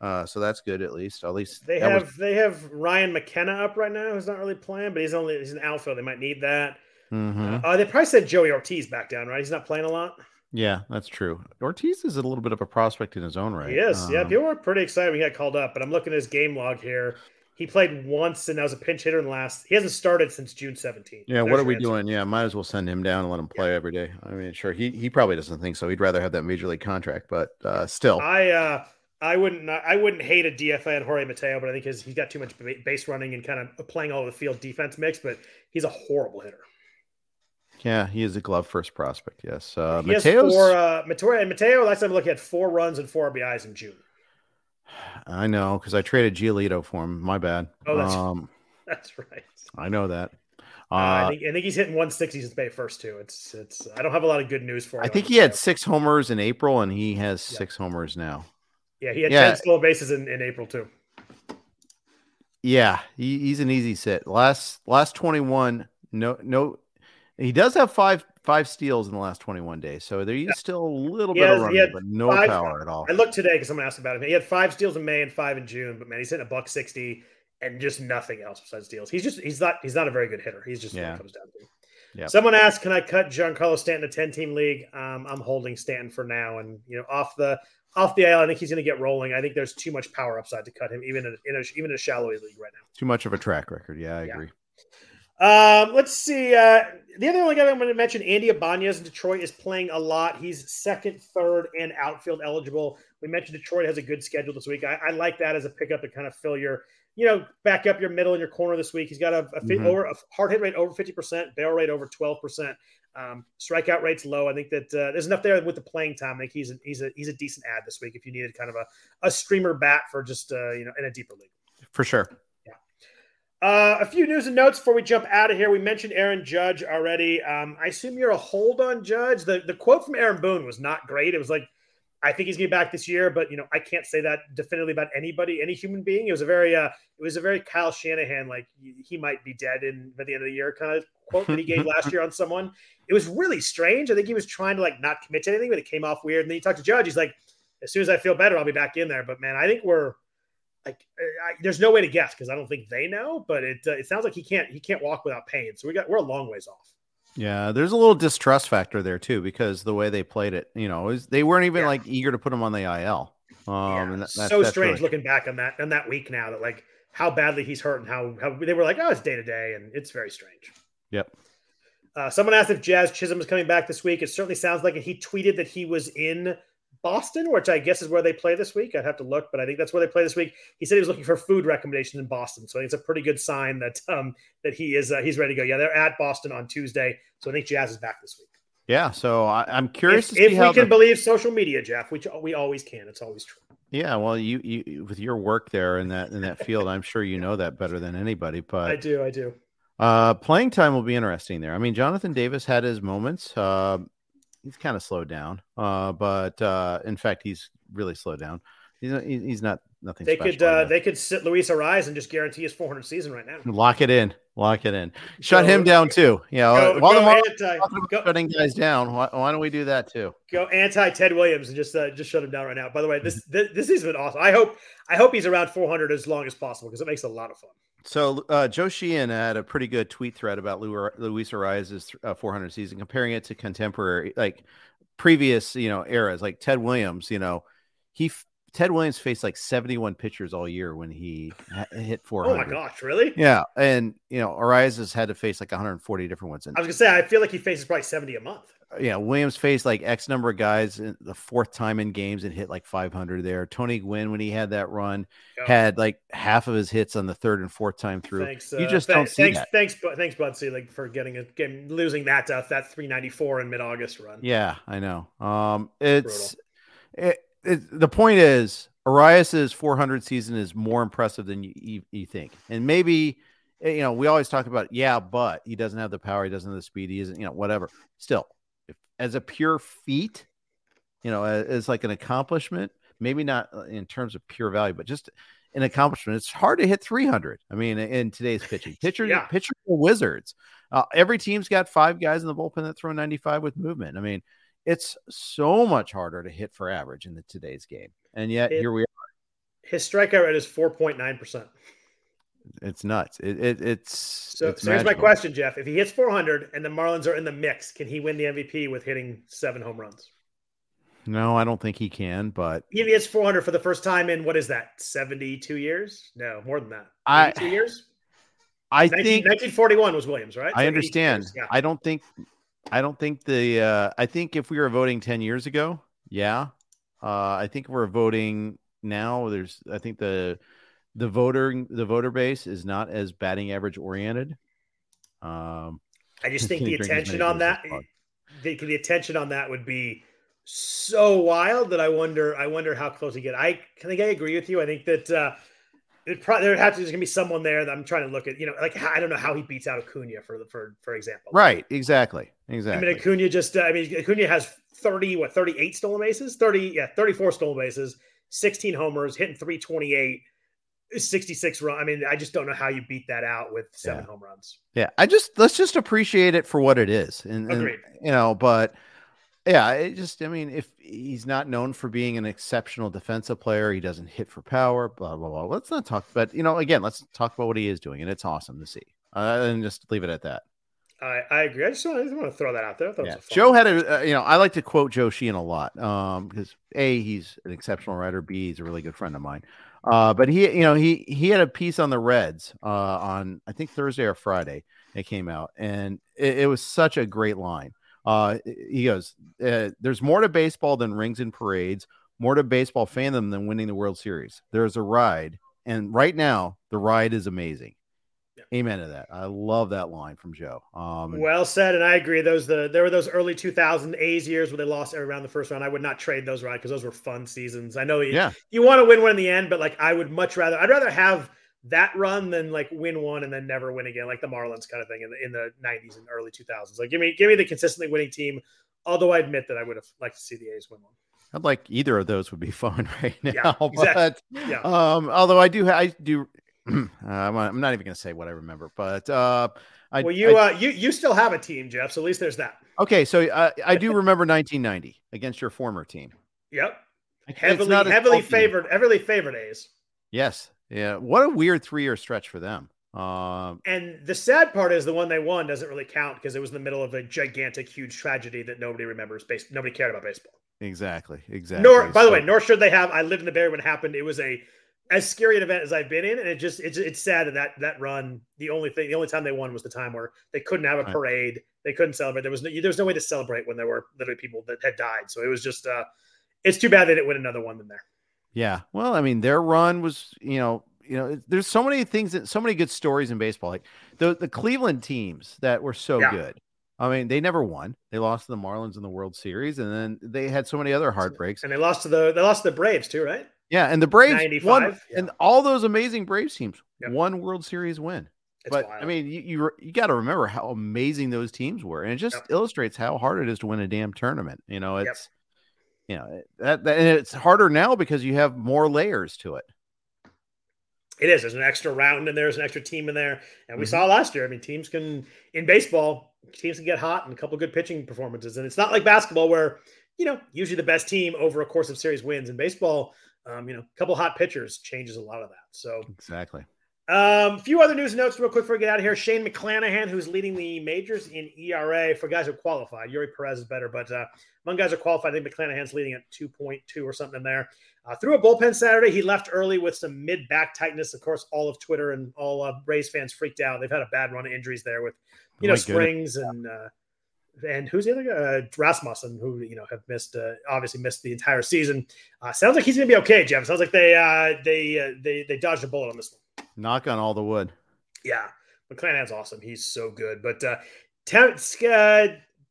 uh, so that's good at least. At least They have was- they have Ryan McKenna up right now, who's not really playing, but he's only he's an outfield. They might need that. Mhm. Uh, they probably said Joey Ortiz back down, right? He's not playing a lot. Yeah, that's true. Ortiz is a little bit of a prospect in his own right. Yes, is. yeah, Um, people were pretty excited when he got called up, but I'm looking at his game log here. He played once, and that was a pinch hitter in the last. He hasn't started since June 17th. Yeah, what are we doing? Yeah, might as well send him down and let him play every day. I mean, sure, he he probably doesn't think so. He'd rather have that major league contract, but uh, still, I uh, I wouldn't I wouldn't hate a DFA on Jorge Mateo, but I think his, he's got too much base running and kind of playing all over the field defense mix. But he's a horrible hitter. Yeah, he is a glove first prospect. Yes, uh, he Mateo's. four. Uh, Mateo and Mateo. Last time I looked, he had four runs and four RBIs in June. I know because I traded Giolito for him. My bad. Oh, that's- um, That's right. I know that. Uh, Uh, I think I think he's hitting 160 since May first too. It's it's. I don't have a lot of good news for. Him. I think he had six homers in April, and he has Yeah. six homers now. Yeah, he had Yeah. 10 stolen bases in, in April too. Yeah, he, he's an easy sit. Last last twenty one. No, no, he does have five five steals in the last twenty one days. So there is still a little He bit has- of running, but no five- power at all. I looked today because someone asked about him. He had five steals in May and five in June, but man, he's hitting a buck 60 and just nothing else besides steals. He's just he's not he's not a very good hitter. He's just what Yeah. it comes down to. Yep. Someone asked, "Can I cut Giancarlo Stanton a 10 team league?" Um, I'm holding Stanton for now, and you know, off the off the IL, I think he's going to get rolling. I think there's too much power upside to cut him, even in a, in a even in a shallow league right now. Too much of a track record. Yeah, I Yeah. agree. Um, let's see. Uh, the other only guy I'm going to mention, Andy Ibanez in Detroit, is playing a lot. He's second, third, and outfield eligible. We mentioned Detroit has a good schedule this week. I, I like that as a pickup to kind of fill your, you know, back up your middle and your corner this week. He's got a, a Mhm. over a hard hit rate over 50%, barrel rate over 12%. Um, strikeout rate's low. I think that uh, there's enough there with the playing time. I think he's a, he's a he's a decent ad this week if you needed kind of a, a streamer bat for just uh, you know in a deeper league. For sure. Uh, a few news and notes before we jump out of here. We mentioned Aaron Judge already. Um, I assume you're a hold on Judge. The the quote from Aaron Boone was not great. It was like, I think he's gonna be back this year, but you know, I can't say that definitively about anybody, any human being. It was a very uh it was a very Kyle Shanahan, like he might be dead in by the end of the year kind of quote that he gave last year on someone. It was really strange. I think he was trying to like not commit to anything, but it came off weird. And then he talked to Judge, he's like, as soon as I feel better, I'll be back in there. But man, I think we're like I, there's no way to guess because I don't think they know, but it uh, it sounds like he can't he can't walk without pain. So we got we're a long ways off. Yeah, there's a little distrust factor there too because the way they played it, you know, is they weren't even Yeah. like eager to put him on the IL. Um, yeah, and that, so strange really... looking back on that on that week now that like how badly he's hurt and how how they were like, oh, it's day to day, and it's very strange. Yep. Uh, someone asked if Jazz Chisholm is coming back this week. It certainly sounds like it. He tweeted that he was in Boston, which I guess is where they play this week. I'd have to look, but I think that's where they play this week. He said he was looking for food recommendations in Boston, so I think it's a pretty good sign that um, that he is uh, he's ready to go. Yeah, they're at Boston on Tuesday, so I think Jazz is back this week. Yeah, so I, am curious if, if we can the... believe social media, Jeff, which we always can. It's always true. Yeah, well, you you with your work there in that in that field, I'm sure you know that better than anybody. But I do, I do. Uh, playing time will be interesting there. I mean, Jonathan Davis had his moments. Uh, he's kind of slowed down. Uh, but uh, in fact, he's really slowed down. He's not, he's not nothing. They could uh, they could sit Luis Arraez and just guarantee his 400 season right now. Lock it in. Lock it in. Shut go, him down too. You know, while go anti, go, shutting guys down, why, why, don't we do that too? Go anti Ted Williams and just uh, just shut him down right now. By the way, this this, this has been awesome. I hope I hope he's around 400 as long as possible because it makes a lot of fun. So uh, Joe Sheehan had a pretty good tweet thread about Luis Arraez's uh, 400 season, comparing it to contemporary, like previous, you know, eras, like Ted Williams. You know, he Ted Williams faced like 71 pitchers all year when he hit 400. Oh my gosh, really? Yeah, and you know, Arraez has had to face like 140 different ones. And, I was gonna say, I feel like he faces probably 70 a month. Yeah, Williams faced like X number of guys in the fourth time in games and hit like 500 there. Tony Gwynn, when he had that run, had like half of his hits on the third and fourth time through. Thanks, uh, you just th- don't see thanks, that. Thanks, thanks, Budsy, like for getting a game, losing that uh, that 394 in mid August run. Yeah, I know. Um, it's it, it, the point is Arraez's 400 season is more impressive than you, you, you, think. And maybe, eh, you know, we always talk about, yeah, but he doesn't have the power. He doesn't have the speed. He isn't, you know, whatever. Still, as a pure feat, you know, as, as, like an accomplishment, maybe not uh, in terms of pure value, but just an accomplishment. It's hard to hit 300. I mean, in today's pitching, pitcher, yeah. pitcher wizards. Uh, every team's got five guys in the bullpen that throw 95 with movement. I mean, it's so much harder to hit for average in the today's game and yet it, here we are. His strikeout rate is four point nine percent. It's nuts. It, it it's so. It's so here's my question, Jeff: If he hits 400 and the Marlins are in the mix, can he win the MVP with hitting seven home runs? No, I don't think he can. But if he hits 400 for the first time in what is that? 72 years? No, more than that. I two years. I 19, think 1941 was Williams, right? I understand. Yeah. I don't think. I don't think the. Uh, I think if we were voting 10 years ago, yeah, uh, I think we're voting now. There's, I think the the voter the voter base is not as batting average oriented. Um, I just think the attention on that, the, the attention on that would be so wild that I wonder, I wonder how close he get. I think I agree with you. I think that uh, it probably there has to there's gonna be someone there that I'm trying to look at. You know, like I don't know how he beats out Acuna for the for for example. Right. Exactly. Exactly. I mean, Acuna just. Uh, I mean, Acuna has 30 what 38 stolen bases 30 yeah 34 stolen bases 16 homers hitting 328 66 run i mean i just don't know how you beat that out with seven yeah. home runs yeah i just let's just appreciate it for what it is and, and you know but yeah it just i mean if he's not known for being an exceptional defensive player he doesn't hit for power blah blah blah let's not talk but you know again let's talk about what he is doing and it's awesome to see uh, and just leave it at that I, I agree. I just, want, I just want to throw that out there. Yeah. Joe had a, uh, you know, I like to quote Joe Sheehan a lot um, because a he's an exceptional writer. B he's a really good friend of mine. Uh, but he, you know, he he had a piece on the Reds uh, on I think Thursday or Friday. It came out, and it, it was such a great line. Uh, he goes, uh, "There's more to baseball than rings and parades. More to baseball fandom than winning the World Series. There's a ride, and right now the ride is amazing." Amen to that. I love that line from Joe. Um, well said, and I agree. Those the there were those early 2000 A's years where they lost every round the first round. I would not trade those right because those were fun seasons. I know you, yeah. you want to win one in the end, but like I would much rather I'd rather have that run than like win one and then never win again, like the Marlins kind of thing in the in the 90s and early 2000s. Like give me give me the consistently winning team. Although I admit that I would have liked to see the A's win one. I'd like either of those would be fun right now. Yeah, exactly. But yeah. um, although I do I do uh, I'm not even going to say what I remember, but uh, I, well, you I, uh, you you still have a team, Jeff. So at least there's that. Okay, so uh, I do remember 1990 against your former team. Yep, heavily heavily favored, heavily favored A's. Yes, yeah. What a weird three year stretch for them. Um, and the sad part is the one they won doesn't really count because it was in the middle of a gigantic, huge tragedy that nobody remembers. Based, nobody cared about baseball. Exactly. Exactly. Nor, by so, the way, nor should they have. I lived in the Bay when it happened. It was a as scary an event as I've been in, and it just it's it's sad that that that run. The only thing, the only time they won was the time where they couldn't have a parade. They couldn't celebrate. There was no there was no way to celebrate when there were literally people that had died. So it was just uh, it's too bad they didn't win another one than there. Yeah. Well, I mean, their run was, you know, you know, there's so many things that so many good stories in baseball. Like the the Cleveland teams that were so Yeah. good. I mean, they never won. They lost to the Marlins in the World Series, and then they had so many other heartbreaks. And they lost to the they lost to the Braves too, right? Yeah, and the Braves 95, won, yeah. and all those amazing Braves teams Yep. won World Series win. It's but wild. I mean, you you, you got to remember how amazing those teams were, and it just Yep. illustrates how hard it is to win a damn tournament. You know, Yep. it's you know that, that and it's harder now because you have more layers to it. It is. There's an extra round in there. There's an extra team in there, and we Mhm. saw last year. I mean, teams can in baseball, teams can get hot and a couple good pitching performances, and it's not like basketball where you know usually the best team over a course of series wins. In baseball, um, you know, a couple hot pitchers changes a lot of that. So, Exactly. um, a few other news notes real quick before we get out of here. Shane McClanahan, who's leading the majors in ERA for guys who qualified. Eury Perez is better, but uh, among guys who qualified, I think McClanahan's leading at 2.2 or something in there. Uh, threw a bullpen Saturday. He left early with some mid back tightness. Of course, all of Twitter and all uh, Rays fans freaked out. They've had a bad run of injuries there with, you know, My goodness. Springs and uh, and who's the other guy? Uh, Rasmussen, who you know have missed, uh, obviously missed the entire season. Uh, sounds like he's going to be okay, Jeff. Sounds like they uh, they uh, they they dodged a bullet on this one. Knock on all the wood. Yeah, McClanahan's awesome. He's so good. But uh, uh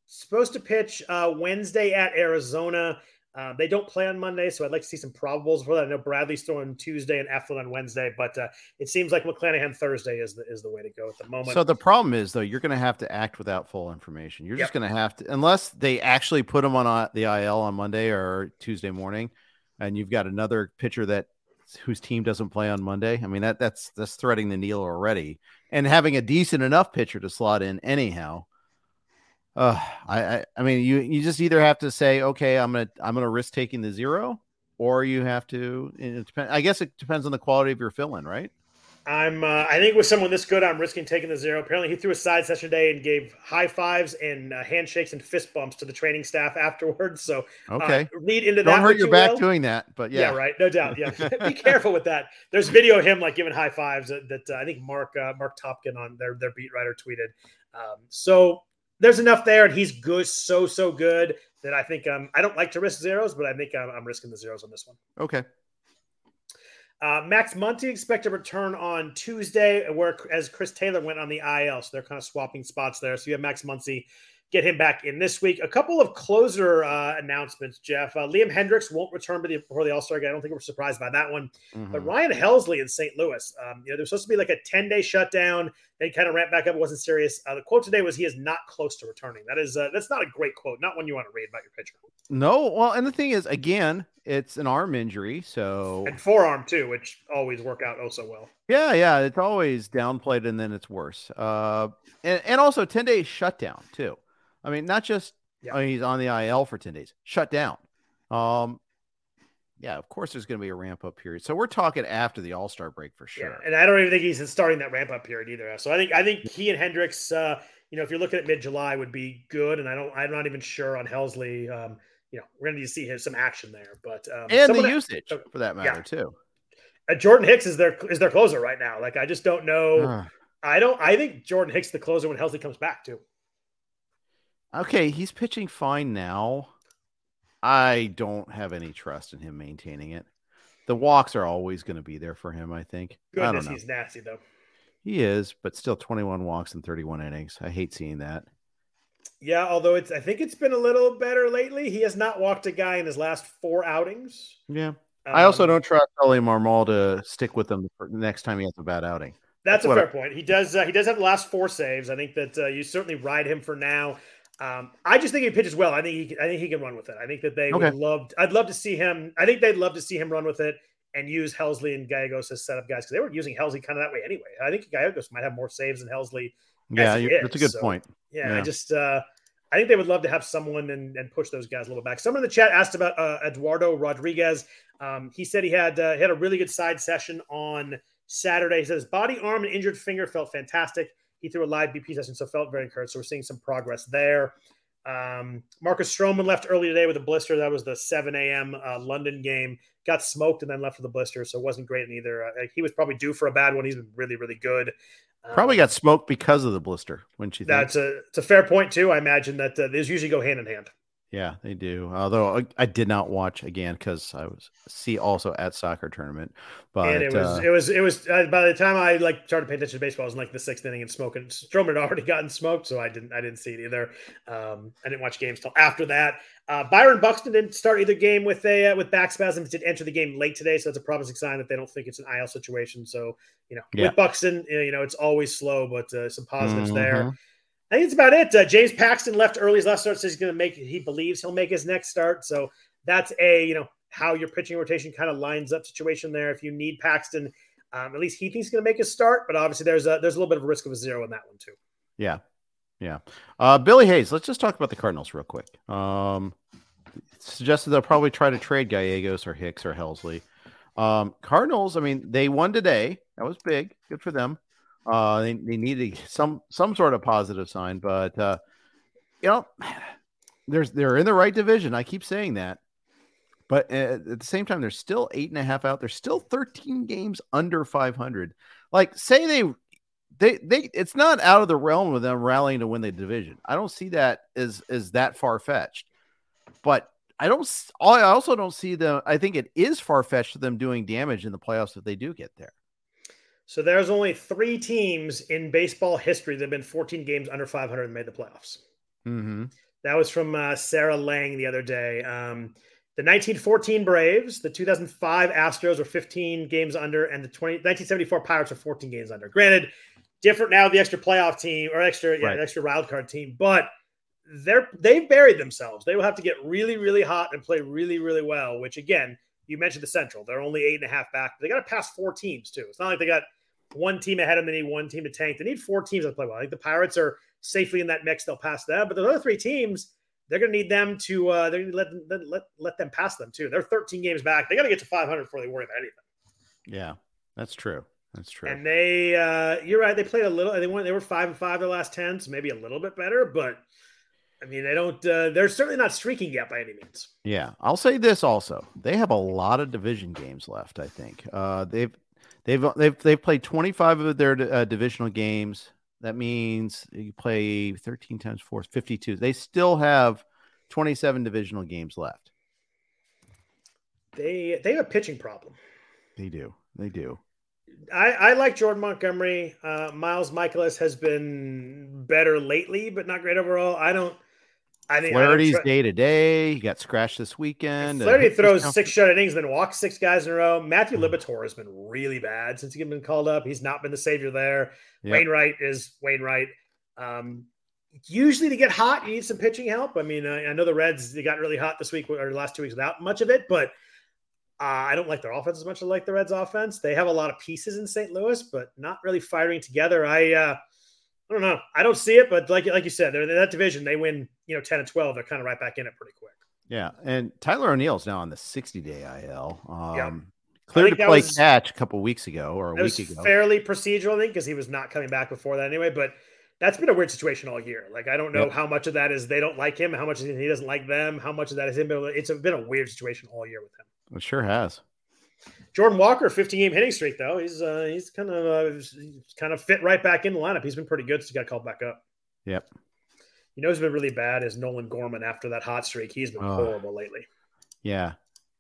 supposed to pitch uh, Wednesday at Arizona. Uh, they don't play on Monday, so I'd like to see some probables for that. I know Bradley's throwing Tuesday and Eflin on Wednesday, but uh, it seems like McClanahan Thursday is the is the way to go at the moment. So the problem is though, you're going to have to act without full information. You're just going to have to, unless they actually put him on uh, the IL on Monday or Tuesday morning, and you've got another pitcher that whose team doesn't play on Monday. I mean that that's that's threading the needle already, and having a decent enough pitcher to slot in anyhow. Uh, I, I I mean you you just either have to say okay I'm gonna I'm gonna risk taking the zero, or you have to. It depend, I guess it depends on the quality of your fill in, right? I'm uh, I think with someone this good, I'm risking taking the zero. Apparently, he threw a side session today and gave high fives and uh, handshakes and fist bumps to the training staff afterwards. So uh, Okay, read into don't that. hurt your you back doing that, but Yeah. yeah, right. No doubt. Yeah, be careful with that. There's video of him like giving high fives that, that uh, I think Marc uh, Marc Topkin on their their beat writer tweeted. Um, so there's enough there, and he's good, so so good that I think um, I don't like to risk zeros, but I think I'm, I'm risking the zeros on this one. Okay. Uh, Max Muncy expect to return on Tuesday, where as Chris Taylor went on the IL, so they're kind of swapping spots there. So you have Max Muncy get him back in this week. A couple of closer uh, announcements, Jeff. Uh, Liam Hendriks won't return the, before the All Star game. I don't think we're surprised by that one. But Mhm. Ryan Helsley in St. Louis, um, you know, there's supposed to be like a 10 day shutdown. They kind of ramped back up. It wasn't serious. Uh, the quote today was he is not close to returning. That is uh, that's not a great quote. Not one you want to read about your pitcher. No, well, and the thing is, again, it's an arm injury, so And forearm too, which always work out oh so well. yeah, yeah, it's always downplayed and then it's worse. Uh, and and also ten days shutdown too. I mean, not just Yeah. I mean, he's on the IL for ten days, shut down. Um, yeah, of course, there's going to be a ramp up period. So we're talking after the All Star break for sure. Yeah, and I don't even think he's starting that ramp up period either. So I think I think he and Hendriks, uh, you know, if you're looking at mid July, would be good. And I don't, I'm not even sure on Helsley. Um, you know, we're going to see his, some action there. But um, and the usage oh, for that yeah. matter too. uh, Jordan Hicks is their is their closer right now. Like I just don't know. Ah. I don't. I think Jordan Hicks the closer when Helsley comes back too. Okay, he's pitching fine now. I don't have any trust in him maintaining it. The walks are always going to be there for him, I think. I don't Goodness, know. he's nasty though. He is, but still 21 walks and 31 innings. I hate seeing that. Yeah, although it's I think it's been a little better lately. He has not walked a guy in his last four outings. Yeah. I also Um, don't trust Oli Marmol to stick with them the next time he has a bad outing. That's, That's a fair point. He does. Uh, he does have the last four saves. I think that uh, you certainly ride him for now. Um, I just think he pitches well. I think he. Can, I think he can run with it. I think that they Okay. would love. I'd love to see him. I think they'd love to see him run with it and use Helsley and Gallegos as setup guys because they were using Helsley kind of that way anyway. I think Gallegos might have more saves than Helsley. Yeah, you that's a good so- point. Yeah, I just. Uh, I think they would love to have someone and, and push those guys a little back. Someone in the chat asked about uh, Eduardo Rodriguez. Um, he said he had uh, he had a really good side session on Saturday. He says body, arm, and injured finger felt fantastic. He threw a live BP session, so felt very encouraged. So we're seeing some progress there. Um, Marcus Stroman left early today with a blister. That was the 7 a.m. Uh, London game. Got smoked and then left with a blister, so it wasn't great in either. Uh, he was probably due for a bad one. He's been really, really good. Probably got smoked because of the blister. When she that's a it's a fair point too. I imagine that uh, these usually go hand in hand. Yeah, they do. Although I, I did not watch again because I was see also at soccer tournament. But and it was uh, it was it was uh, by the time I like started paying attention to baseball, I was in like the sixth inning and smoking. Stroman had already gotten smoked, so I didn't I didn't see it either. Um, I didn't watch games till after that. Uh, Byron Buxton didn't start either game with a uh, with back spasms. Did enter the game late today, so that's a promising sign that they don't think it's an IL situation. So you know, Yeah. with Buxton, you know, it's always slow, but uh, some positives there. I think that's about it. Uh, James Paxton left early his last start, says he's going to make. He believes he'll make his next start. So that's a you know how your pitching rotation kind of lines up situation there. If you need Paxton, um, at least he thinks he's going to make his start. But obviously, there's a there's a little bit of a risk of a zero in that one too. Yeah. Yeah. Uh, Billy Hayes, let's just talk about the Cardinals real quick. Um, suggested they'll probably try to trade Gallegos or Hicks or Helsley. Um, Cardinals, I mean, they won today. That was big. Good for them. Uh, they, they needed some some sort of positive sign, but uh, you know, there's they're in the right division. I keep saying that, but at, at the same time, they're still eight and a half out. They're still 13 games under 500. Like, say they they they it's not out of the realm of them rallying to win the division. I don't see that as as that far fetched. But I don't I also don't see them I think it is far fetched to them doing damage in the playoffs if they do get there. So there's only three teams in baseball history that have been 14 games under 500 and made the playoffs. Mm-hmm. That was from uh, Sarah Langs the other day. Um, the 1914 Braves, the 2005 Astros were 15 games under, and the 20, 1974 Pirates were 14 games under. Granted, different now the extra playoff team or extra yeah Right. extra wild card team, but they're they've buried themselves. They will have to get really really hot and play really really well. Which again, you mentioned the Central, they're only eight and a half back. They got to pass four teams too. It's not like they got one team ahead of them. They need one team to tank. They need four teams to play well. I think the Pirates are safely in that mix. They'll pass them, but the other three teams they're going to need them to uh, they're going to let, let let let them pass them too. They're 13 games back. They got to get to 500 before they worry about anything. Yeah, that's true. That's true. And they, uh, you're right. They played a little. They went. They were five and five their last ten, so maybe a little bit better. But I mean, they don't. Uh, they're certainly not streaking yet by any means. Yeah, I'll say this also. They have a lot of division games left. I think uh, they've they've they've they've played 25 of their uh, divisional games. That means you play 13 times four, 52. They still have 27 divisional games left. They they have a pitching problem. They do. They do. I, I like Jordan Montgomery. Uh, Miles Mikolas has been better lately, but not great overall. I don't. I think Flaherty's day to day. He got scratched this weekend. Uh, Flaherty throws six shut innings, then walks six guys in a row. Matthew Hmm. Liberatore has been really bad since he's been called up. He's not been the savior there. Yep. Wainwright is Wainwright. Um, usually to get hot, you need some pitching help. I mean, I, I know the Reds they got really hot this week or the last two weeks without much of it, but uh, I don't like their offense as much as I like the Reds' offense. They have a lot of pieces in St. Louis, but not really firing together. I uh, I don't know. I don't see it, but like like you said, they're in that division. They win, you know, ten and twelve. They're kind of right back in it pretty quick. Yeah, and Tyler O'Neill's now on the 60 day IL. Um, Yeah. Cleared think to play was- catch a couple weeks ago or a week ago. fairly procedural, I think, because he was not coming back before that anyway. But that's been a weird situation all year. Like I don't know Yep. how much of that is they don't like him, how much he doesn't like them, how much of that is him. It's been a weird situation all year with him. It sure has. Jordan Walker, 15 game hitting streak though. He's uh, he's kind of uh, he's kind of fit right back in the lineup. He's been pretty good since he got called back up. Yep. You know, who's been really bad is Nolan Gorman after that hot streak. He's been Oh. horrible lately. Yeah.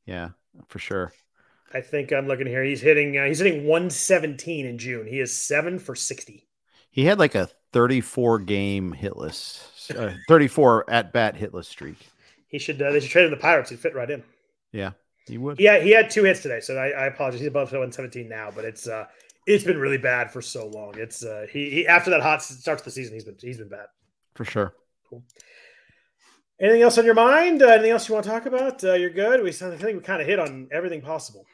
Yeah, for sure. I think I'm looking here. He's hitting uh, he's hitting 117 in June. He is seven for 60. He had like a 34 game hitless, uh, 34 at bat hitless streak. He should uh, they should trade him the Pirates. He'd fit right in. Yeah, he would. Yeah, he had two hits today, so I, I apologize. He's above 117 now, but it's uh it's been really bad for so long. It's uh he, he after that hot start to the season, he's been he's been bad. For sure. Anything else on your mind? Uh, anything else you want to talk about? Uh, you're good. We I think we kind of hit on everything possible.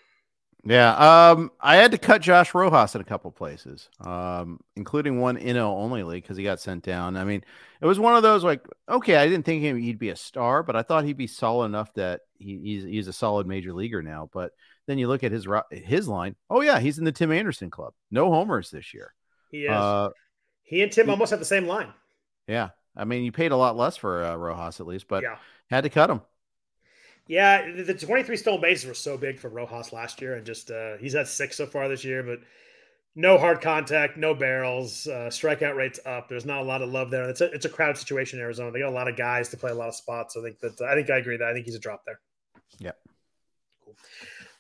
Yeah. Um, I had to cut Josh Rojas in a couple places, um, including one Inno only league because he got sent down. I mean, it was one of those like, okay, I didn't think he'd be a star, but I thought he'd be solid enough that he, he's he's a solid major leaguer now. But then you look at his his line. Oh yeah, he's in the Tim Anderson club. No homers this year. He is. Uh, he and Tim he- almost have the same line. yeah. I mean, you paid a lot less for uh, Rojas at least, but Yeah. had to cut him. Yeah, the- the 23 stolen bases were so big for Rojas last year, and just uh, he's had six so far this year, but no hard contact, no barrels, uh, strikeout rates up. There's not a lot of love there. It's a it's a crowded situation in Arizona. They got a lot of guys to play a lot of spots. So I think that I think I agree that I think he's a drop there. Yep.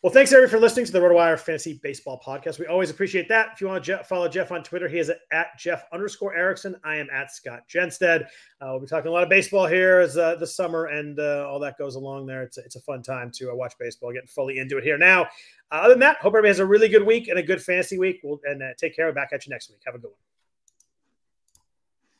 Well, thanks everyone for listening to the RotoWire Fantasy Baseball Podcast. We always appreciate that. If you want to Je- follow Jeff on Twitter, he is at Jeff underscore Erickson. I am at Scott Jenstad. Uh, we'll be talking a lot of baseball here as uh, the summer and uh, all that goes along there. It's a, it's a fun time to uh, watch baseball, getting fully into it here now. Uh, other than that, hope everybody has a really good week and a good fantasy week. We'll, and uh, take care. Back at you next week. Have a good one.